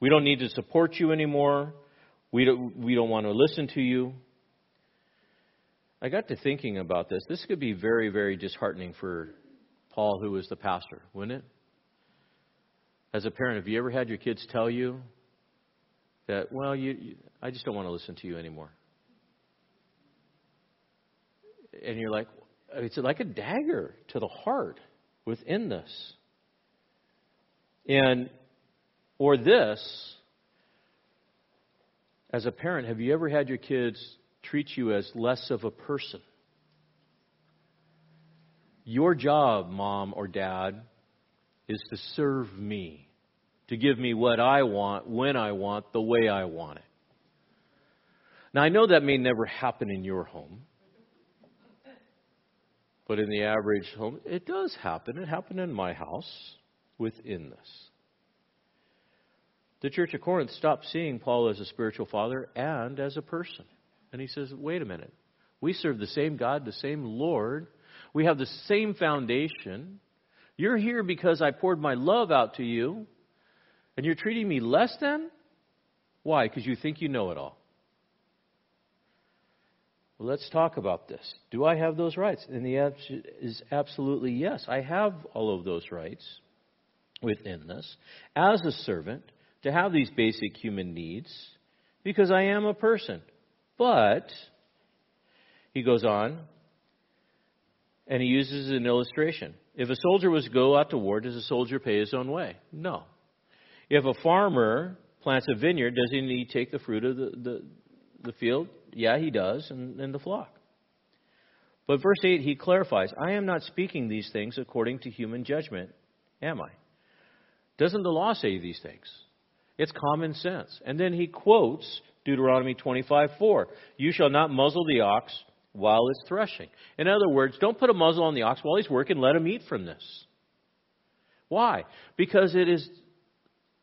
We don't need to support you anymore. We don't, we don't want to listen to you. I got to thinking about this. This could be very, very disheartening for Paul, who was the pastor, wouldn't it? As a parent, have you ever had your kids tell you that, well, you, you I just don't want to listen to you anymore? And you're like, it's like a dagger to the heart within this. And, or this, as a parent, have you ever had your kids treat you as less of a person? Your job, mom or dad, is to serve me, to give me what I want, when I want, the way I want it. Now, I know that may never happen in your home. But in the average home, it does happen. It happened in my house within this. The Church of Corinth stopped seeing Paul as a spiritual father and as a person. And he says, wait a minute. We serve the same God, the same Lord. We have the same foundation. You're here because I poured my love out to you, and you're treating me less than? Why? Because you think you know it all. Well, let's talk about this. Do I have those rights? And the answer is absolutely yes. I have all of those rights within this as a servant to have these basic human needs because I am a person. But, he goes on, and he uses an illustration. If a soldier was to go out to war, does a soldier pay his own way? No. If a farmer plants a vineyard, does he need to take the fruit of the, the, the field? Yeah, he does, and, and the flock. But verse 8, he clarifies I am not speaking these things according to human judgment, am I? Doesn't the law say these things? It's common sense. And then he quotes Deuteronomy 25 4. You shall not muzzle the ox while it's threshing. In other words, don't put a muzzle on the ox while he's working, let him eat from this. Why? Because it is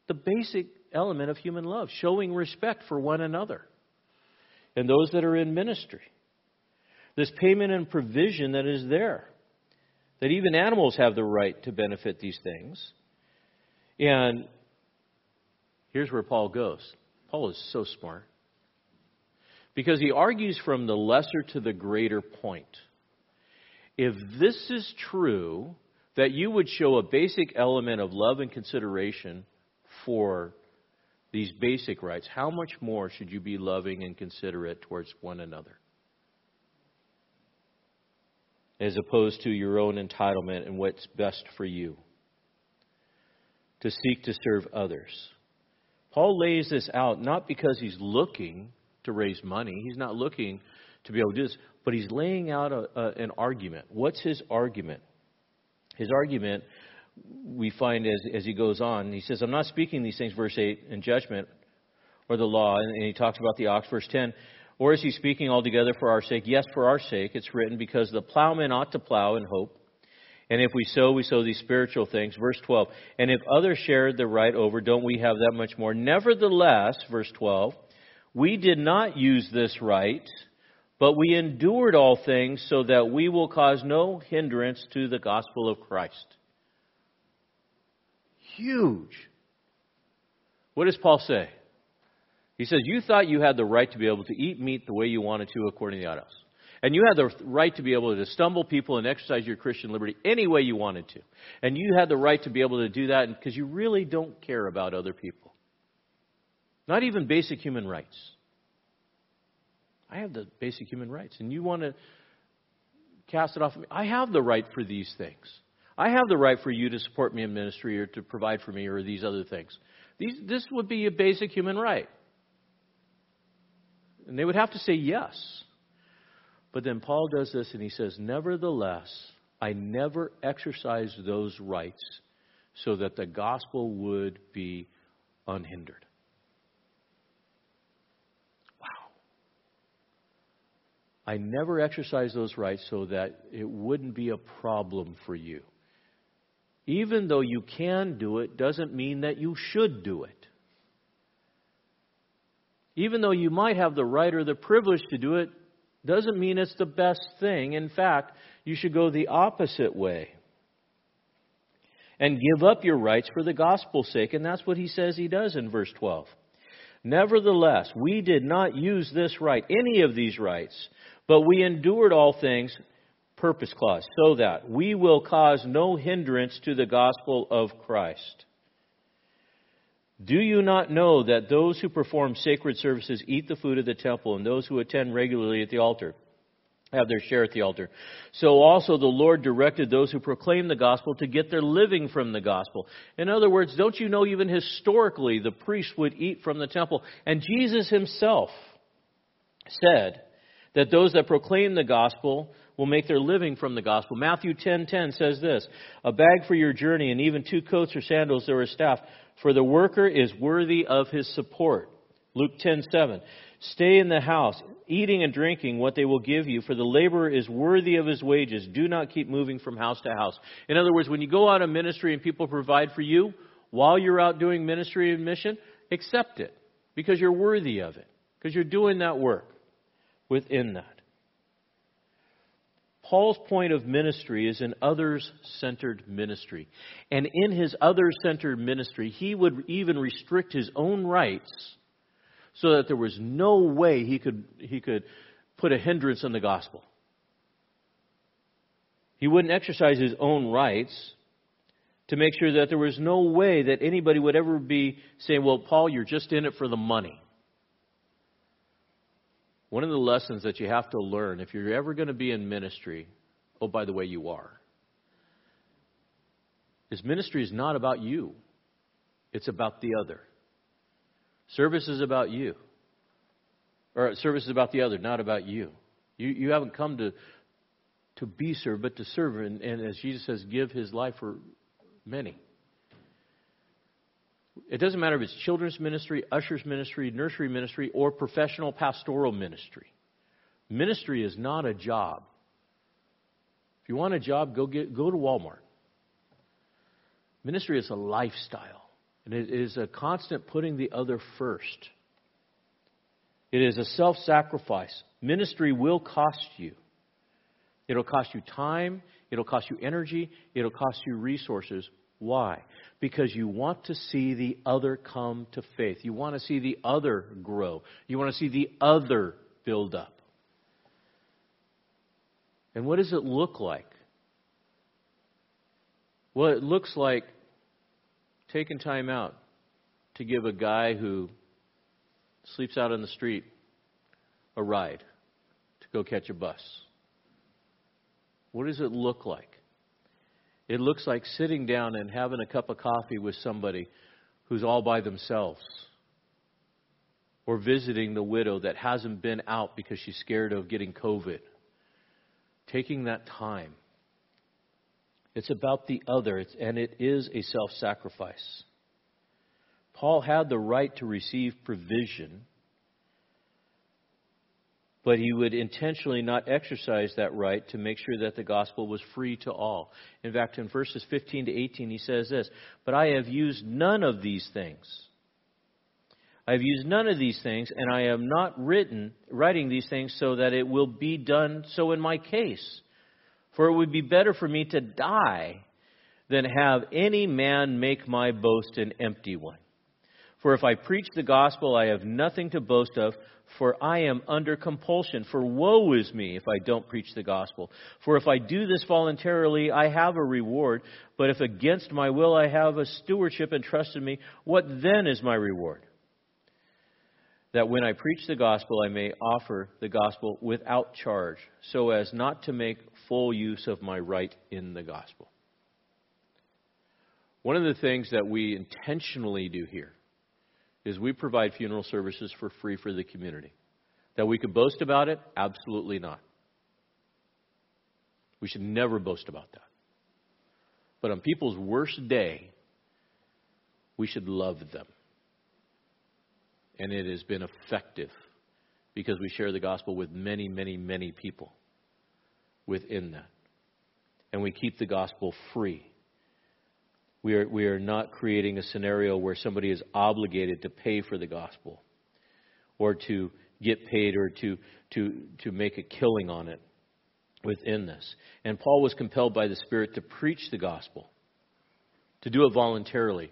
the basic element of human love, showing respect for one another and those that are in ministry. This payment and provision that is there. that even animals have the right to benefit these things. And here's where Paul goes. Paul is so smart. Because he argues from the lesser to the greater point. If this is true, that you would show a basic element of love and consideration for these basic rights, how much more should you be loving and considerate towards one another? As opposed to your own entitlement and what's best for you. To seek to serve others. Paul lays this out not because he's looking to raise money, he's not looking to be able to do this, but he's laying out a, a, an argument. What's his argument? His argument we find as, as he goes on. He says, I'm not speaking these things, verse 8, in judgment or the law. And he talks about the ox, verse 10. Or is he speaking altogether for our sake? Yes, for our sake. It's written, because the plowman ought to plow in hope. And if we sow, we sow these spiritual things. Verse 12. And if others shared the right over, don't we have that much more? Nevertheless, verse 12, we did not use this right, but we endured all things so that we will cause no hindrance to the gospel of Christ. Huge. What does Paul say? He says, You thought you had the right to be able to eat meat the way you wanted to according to the autos. And you had the right to be able to stumble people and exercise your Christian liberty any way you wanted to. And you had the right to be able to do that because you really don't care about other people. Not even basic human rights. I have the basic human rights. And you want to cast it off of me. I have the right for these things. I have the right for you to support me in ministry or to provide for me or these other things. These, this would be a basic human right. And they would have to say yes. But then Paul does this and he says, Nevertheless, I never exercised those rights so that the gospel would be unhindered. Wow. I never exercised those rights so that it wouldn't be a problem for you. Even though you can do it, doesn't mean that you should do it. Even though you might have the right or the privilege to do it, doesn't mean it's the best thing. In fact, you should go the opposite way and give up your rights for the gospel's sake. And that's what he says he does in verse 12. Nevertheless, we did not use this right, any of these rights, but we endured all things, purpose clause, so that we will cause no hindrance to the gospel of Christ. Do you not know that those who perform sacred services eat the food of the temple, and those who attend regularly at the altar have their share at the altar? So also the Lord directed those who proclaim the gospel to get their living from the gospel. In other words, don't you know even historically the priests would eat from the temple? And Jesus himself said that those that proclaim the gospel will make their living from the gospel. Matthew 10:10 says this, "A bag for your journey and even two coats or sandals or a staff, for the worker is worthy of his support." Luke 10:7, "Stay in the house, eating and drinking what they will give you, for the laborer is worthy of his wages. Do not keep moving from house to house." In other words, when you go out on ministry and people provide for you while you're out doing ministry and mission, accept it because you're worthy of it, because you're doing that work within that. Paul's point of ministry is an others centered ministry. And in his others centered ministry, he would even restrict his own rights so that there was no way he could, he could put a hindrance on the gospel. He wouldn't exercise his own rights to make sure that there was no way that anybody would ever be saying, Well, Paul, you're just in it for the money. One of the lessons that you have to learn if you're ever going to be in ministry, oh, by the way, you are, is ministry is not about you, it's about the other. Service is about you. Or service is about the other, not about you. You, you haven't come to, to be served, but to serve. And, and as Jesus says, give his life for many. It doesn't matter if it's children's ministry, ushers ministry, nursery ministry, or professional pastoral ministry. Ministry is not a job. If you want a job, go get go to Walmart. Ministry is a lifestyle, and it is a constant putting the other first. It is a self-sacrifice. Ministry will cost you. It'll cost you time, it'll cost you energy, it'll cost you resources. Why? Because you want to see the other come to faith. You want to see the other grow. You want to see the other build up. And what does it look like? Well, it looks like taking time out to give a guy who sleeps out on the street a ride to go catch a bus. What does it look like? It looks like sitting down and having a cup of coffee with somebody who's all by themselves. Or visiting the widow that hasn't been out because she's scared of getting COVID. Taking that time. It's about the other, and it is a self sacrifice. Paul had the right to receive provision, but he would intentionally not exercise that right to make sure that the gospel was free to all. In fact, in verses 15 to 18, he says this But I have used none of these things. I have used none of these things, and I am not written, writing these things so that it will be done so in my case. For it would be better for me to die than have any man make my boast an empty one. For if I preach the gospel, I have nothing to boast of, for I am under compulsion. For woe is me if I don't preach the gospel. For if I do this voluntarily, I have a reward. But if against my will I have a stewardship entrusted me, what then is my reward? That when I preach the gospel, I may offer the gospel without charge, so as not to make full use of my right in the gospel. One of the things that we intentionally do here is we provide funeral services for free for the community. That we could boast about it? Absolutely not. We should never boast about that. But on people's worst day, we should love them. And it has been effective because we share the gospel with many, many, many people within that. And we keep the gospel free. We are, we are not creating a scenario where somebody is obligated to pay for the gospel or to get paid or to, to, to make a killing on it within this. And Paul was compelled by the Spirit to preach the gospel, to do it voluntarily.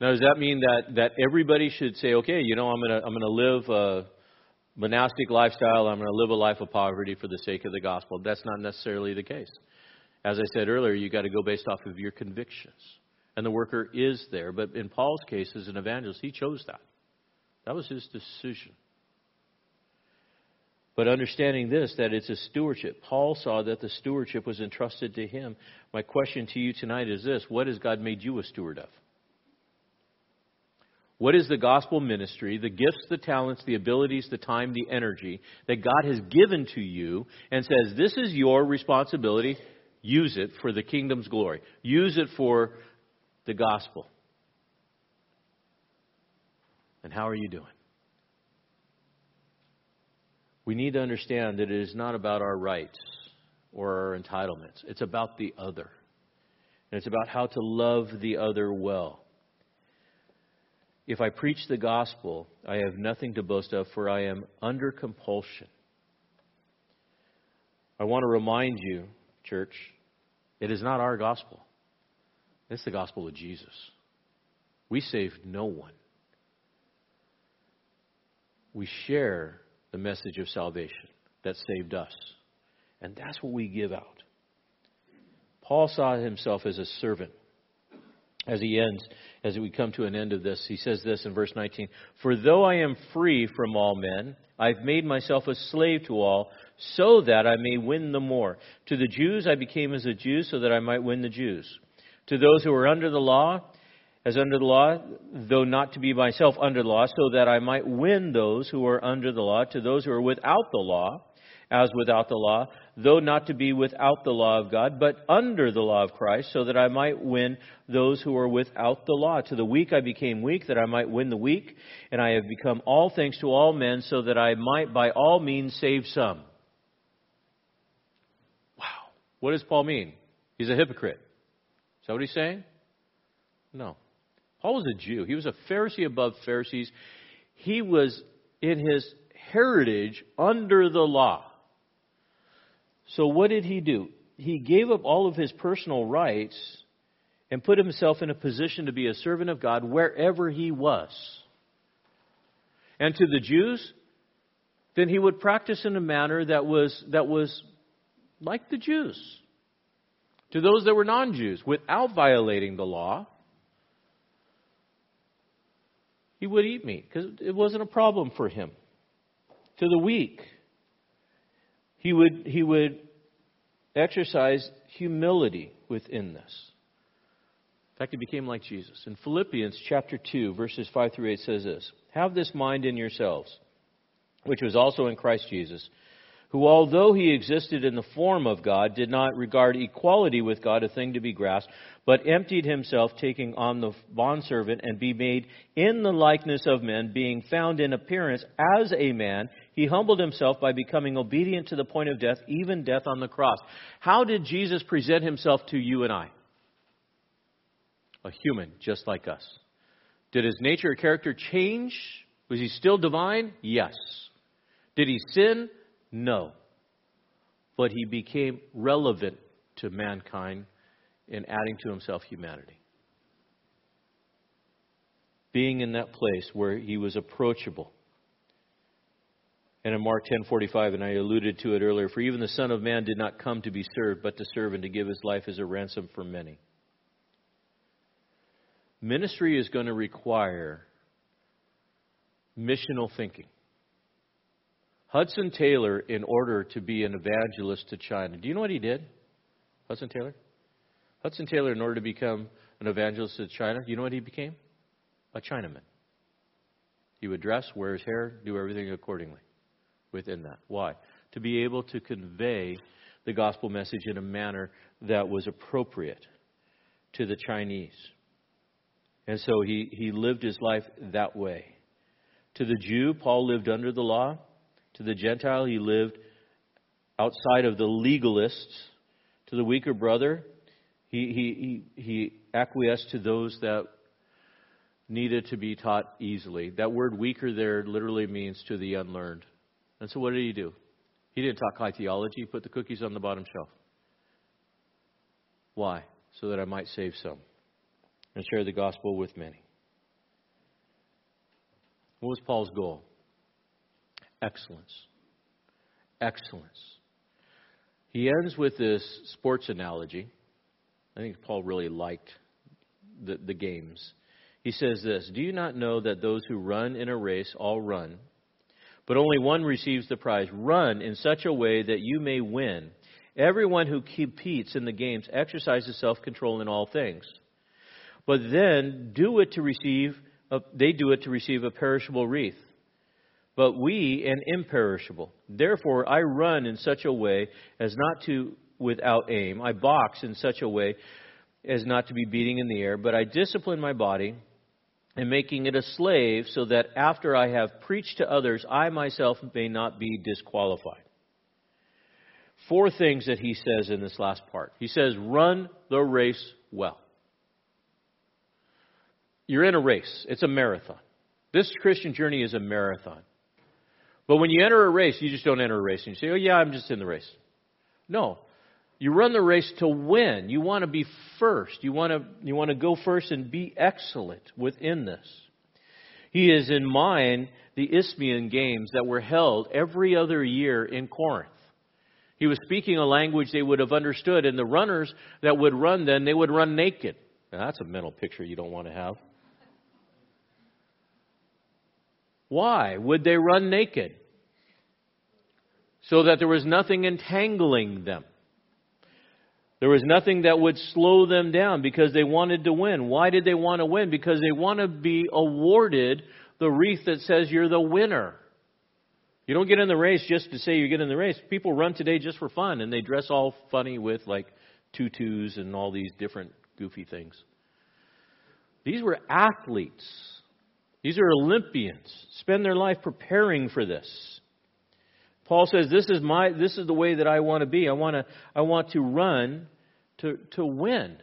Now, does that mean that, that everybody should say, okay, you know, I'm going to I'm to live a monastic lifestyle, I'm going to live a life of poverty for the sake of the gospel? That's not necessarily the case. As I said earlier, you've got to go based off of your convictions. And the worker is there. But in Paul's case, as an evangelist, he chose that. That was his decision. But understanding this, that it's a stewardship, Paul saw that the stewardship was entrusted to him. My question to you tonight is this What has God made you a steward of? What is the gospel ministry, the gifts, the talents, the abilities, the time, the energy that God has given to you and says, This is your responsibility Use it for the kingdom's glory. Use it for the gospel. And how are you doing? We need to understand that it is not about our rights or our entitlements. It's about the other. And it's about how to love the other well. If I preach the gospel, I have nothing to boast of, for I am under compulsion. I want to remind you church. It is not our gospel, it's the gospel of Jesus. We saved no one. We share the message of salvation that saved us. And that's what we give out. Paul saw himself as a servant. As he ends, as we come to an end of this, he says this in verse 19 For though I am free from all men, I've made myself a slave to all so that I may win the more. To the Jews I became as a Jew so that I might win the Jews. To those who are under the law, as under the law, though not to be myself under the law, so that I might win those who are under the law. To those who are without the law, as without the law, though not to be without the law of God, but under the law of Christ, so that I might win those who are without the law. To the weak I became weak, that I might win the weak, and I have become all things to all men, so that I might by all means save some. Wow. What does Paul mean? He's a hypocrite. Is that what he's saying? No. Paul was a Jew. He was a Pharisee above Pharisees. He was in his heritage under the law. So, what did he do? He gave up all of his personal rights and put himself in a position to be a servant of God wherever he was. And to the Jews, then he would practice in a manner that was, that was like the Jews. To those that were non Jews, without violating the law, he would eat meat because it wasn't a problem for him. To the weak, he would, he would exercise humility within this. In fact, he became like Jesus. In Philippians chapter 2, verses 5 through 8 says this Have this mind in yourselves, which was also in Christ Jesus who, although he existed in the form of God, did not regard equality with God a thing to be grasped, but emptied himself, taking on the bondservant, and be made in the likeness of men, being found in appearance as a man, he humbled himself by becoming obedient to the point of death, even death on the cross. How did Jesus present himself to you and I? A human, just like us. Did his nature or character change? Was he still divine? Yes. Did he sin? No. But he became relevant to mankind in adding to himself humanity. Being in that place where he was approachable. And in Mark 10:45 and I alluded to it earlier for even the son of man did not come to be served but to serve and to give his life as a ransom for many. Ministry is going to require missional thinking. Hudson Taylor, in order to be an evangelist to China, do you know what he did? Hudson Taylor? Hudson Taylor, in order to become an evangelist to China, you know what he became? A Chinaman. He would dress, wear his hair, do everything accordingly within that. Why? To be able to convey the gospel message in a manner that was appropriate to the Chinese. And so he, he lived his life that way. To the Jew, Paul lived under the law. To the Gentile, he lived outside of the legalists. To the weaker brother, he, he, he, acquiesced to those that needed to be taught easily. That word weaker there literally means to the unlearned. And so what did he do? He didn't talk high theology, he put the cookies on the bottom shelf. Why? So that I might save some and share the gospel with many. What was Paul's goal? excellence. Excellence. He ends with this sports analogy. I think Paul really liked the, the games. He says this Do you not know that those who run in a race all run, but only one receives the prize? Run in such a way that you may win. Everyone who competes in the games exercises self control in all things. But then do it to receive a, they do it to receive a perishable wreath but we an imperishable. Therefore, I run in such a way as not to without aim. I box in such a way as not to be beating in the air, but I discipline my body and making it a slave so that after I have preached to others, I myself may not be disqualified. Four things that he says in this last part. He says, run the race well. You're in a race. It's a marathon. This Christian journey is a marathon. But when you enter a race, you just don't enter a race and you say, oh, yeah, I'm just in the race. No. You run the race to win. You want to be first. You want to, you want to go first and be excellent within this. He is in mind the Isthmian games that were held every other year in Corinth. He was speaking a language they would have understood, and the runners that would run then, they would run naked. Now, that's a mental picture you don't want to have. Why would they run naked? so that there was nothing entangling them. There was nothing that would slow them down because they wanted to win. Why did they want to win? Because they want to be awarded the wreath that says you're the winner. You don't get in the race just to say you get in the race. People run today just for fun and they dress all funny with like tutus and all these different goofy things. These were athletes. These are Olympians. Spend their life preparing for this. Paul says, "This is my this is the way that I want to be. I want to I want to run to to win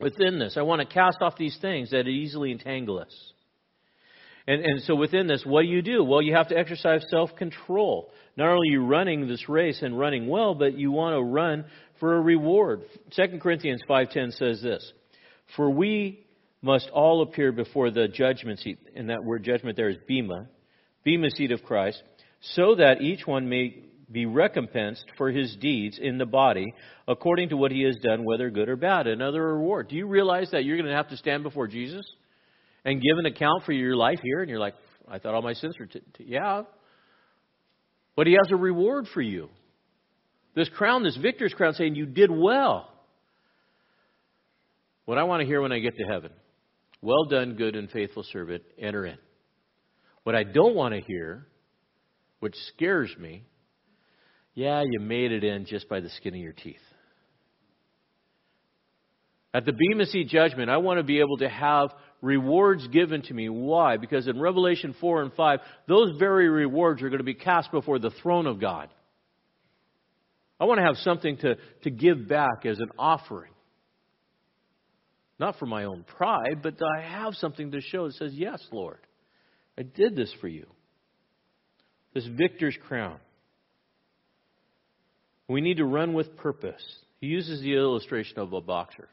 within this. I want to cast off these things that easily entangle us." And, and so within this, what do you do? Well, you have to exercise self control. Not only are you running this race and running well, but you want to run for a reward. 2 Corinthians 5.10 says this, For we must all appear before the judgment seat, and that word judgment there is bema, bema seat of Christ, so that each one may be recompensed for his deeds in the body according to what he has done, whether good or bad, another reward. Do you realize that you're going to have to stand before Jesus and give an account for your life here? And you're like, I thought all my sins were. T- t- yeah. But he has a reward for you. This crown, this victor's crown, saying you did well. What I want to hear when I get to heaven well done, good and faithful servant, enter in. What I don't want to hear, which scares me, yeah, you made it in just by the skin of your teeth. At the Bema Seat judgment, I want to be able to have rewards given to me. Why? Because in Revelation 4 and 5, those very rewards are going to be cast before the throne of God. I want to have something to, to give back as an offering. Not for my own pride, but I have something to show that says, Yes, Lord, I did this for you. This victor's crown. We need to run with purpose. He uses the illustration of a boxer.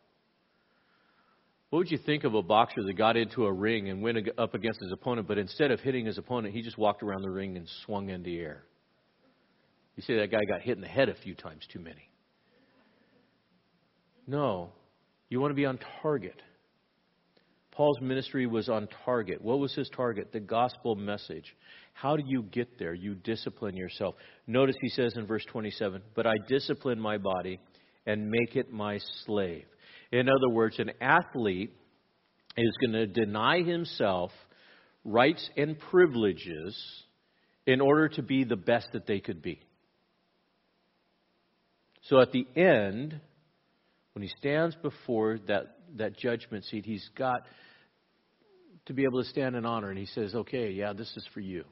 What would you think of a boxer that got into a ring and went up against his opponent, but instead of hitting his opponent, he just walked around the ring and swung in the air? You say that guy got hit in the head a few times too many. No, you want to be on target. Paul's ministry was on target. What was his target? The gospel message. How do you get there? You discipline yourself. Notice he says in verse 27 But I discipline my body and make it my slave. In other words, an athlete is going to deny himself rights and privileges in order to be the best that they could be. So at the end, when he stands before that, that judgment seat, he's got to be able to stand in honor. And he says, okay, yeah, this is for you.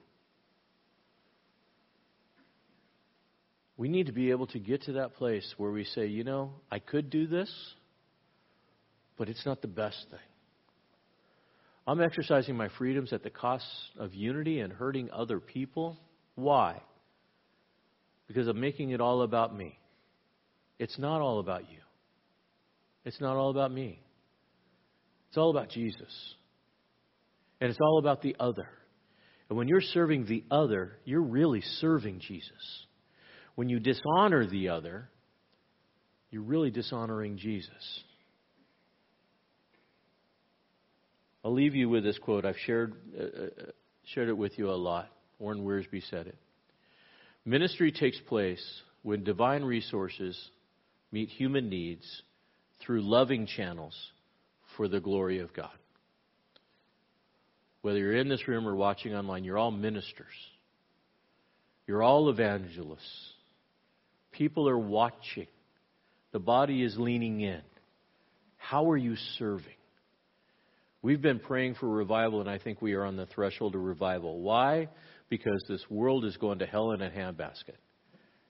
We need to be able to get to that place where we say, you know, I could do this, but it's not the best thing. I'm exercising my freedoms at the cost of unity and hurting other people. Why? Because I'm making it all about me. It's not all about you. It's not all about me. It's all about Jesus. And it's all about the other. And when you're serving the other, you're really serving Jesus. When you dishonor the other, you're really dishonoring Jesus. I'll leave you with this quote. I've shared, uh, uh shared it with you a lot. Warren Wiersbe said it. Ministry takes place when divine resources meet human needs through loving channels for the glory of God. Whether you're in this room or watching online, you're all ministers. You're all evangelists. People are watching. The body is leaning in. How are you serving? We've been praying for revival, and I think we are on the threshold of revival. Why? Because this world is going to hell in a handbasket.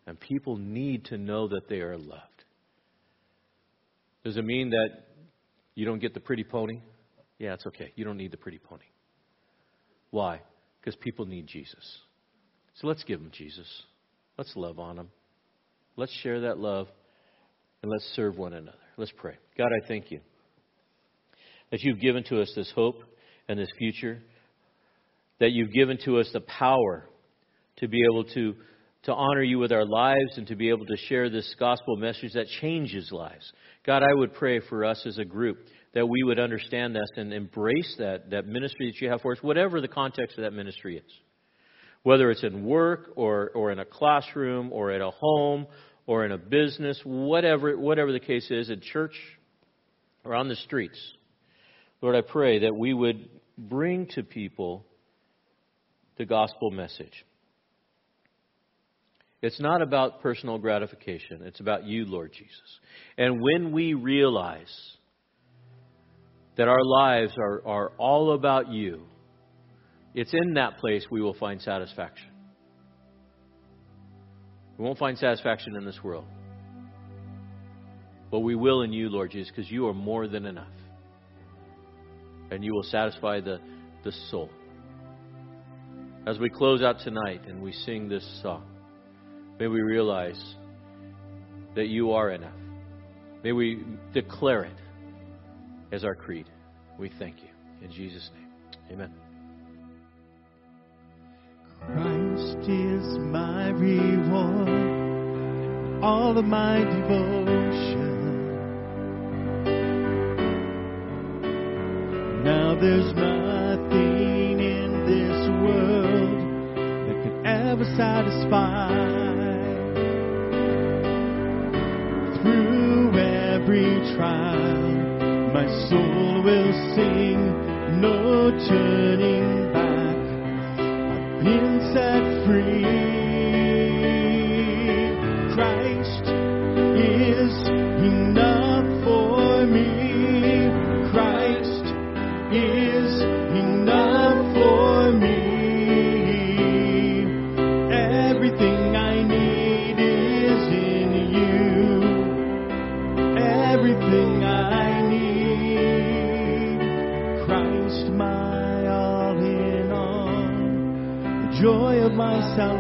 And people need to know that they are loved. Does it mean that you don't get the pretty pony? Yeah, it's okay. You don't need the pretty pony. Why? Because people need Jesus. So let's give them Jesus. Let's love on them. Let's share that love and let's serve one another. Let's pray. God, I thank you that you've given to us this hope and this future, that you've given to us the power to be able to to honor you with our lives and to be able to share this gospel message that changes lives. God, I would pray for us as a group that we would understand this and embrace that, that ministry that you have for us, whatever the context of that ministry is. Whether it's in work or, or in a classroom or at a home or in a business, whatever, whatever the case is, in church or on the streets. Lord, I pray that we would bring to people the gospel message. It's not about personal gratification. It's about you, Lord Jesus. And when we realize that our lives are, are all about you, it's in that place we will find satisfaction. We won't find satisfaction in this world. But we will in you, Lord Jesus, because you are more than enough. And you will satisfy the, the soul. as we close out tonight and we sing this song, may we realize that you are enough. May we declare it as our creed. We thank you. In Jesus' name, amen. Is my reward, all of my devotion. Now there's nothing in this world that could ever satisfy. Through every trial, my soul will sing, no turning been set free.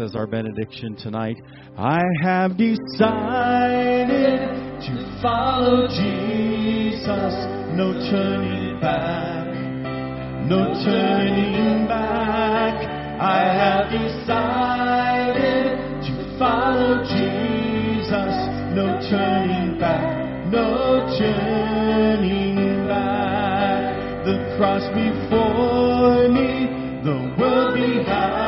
As our benediction tonight. I have decided to follow Jesus. No turning back. No turning back. I have decided to follow Jesus. No turning back. No turning back. The cross before me, the world behind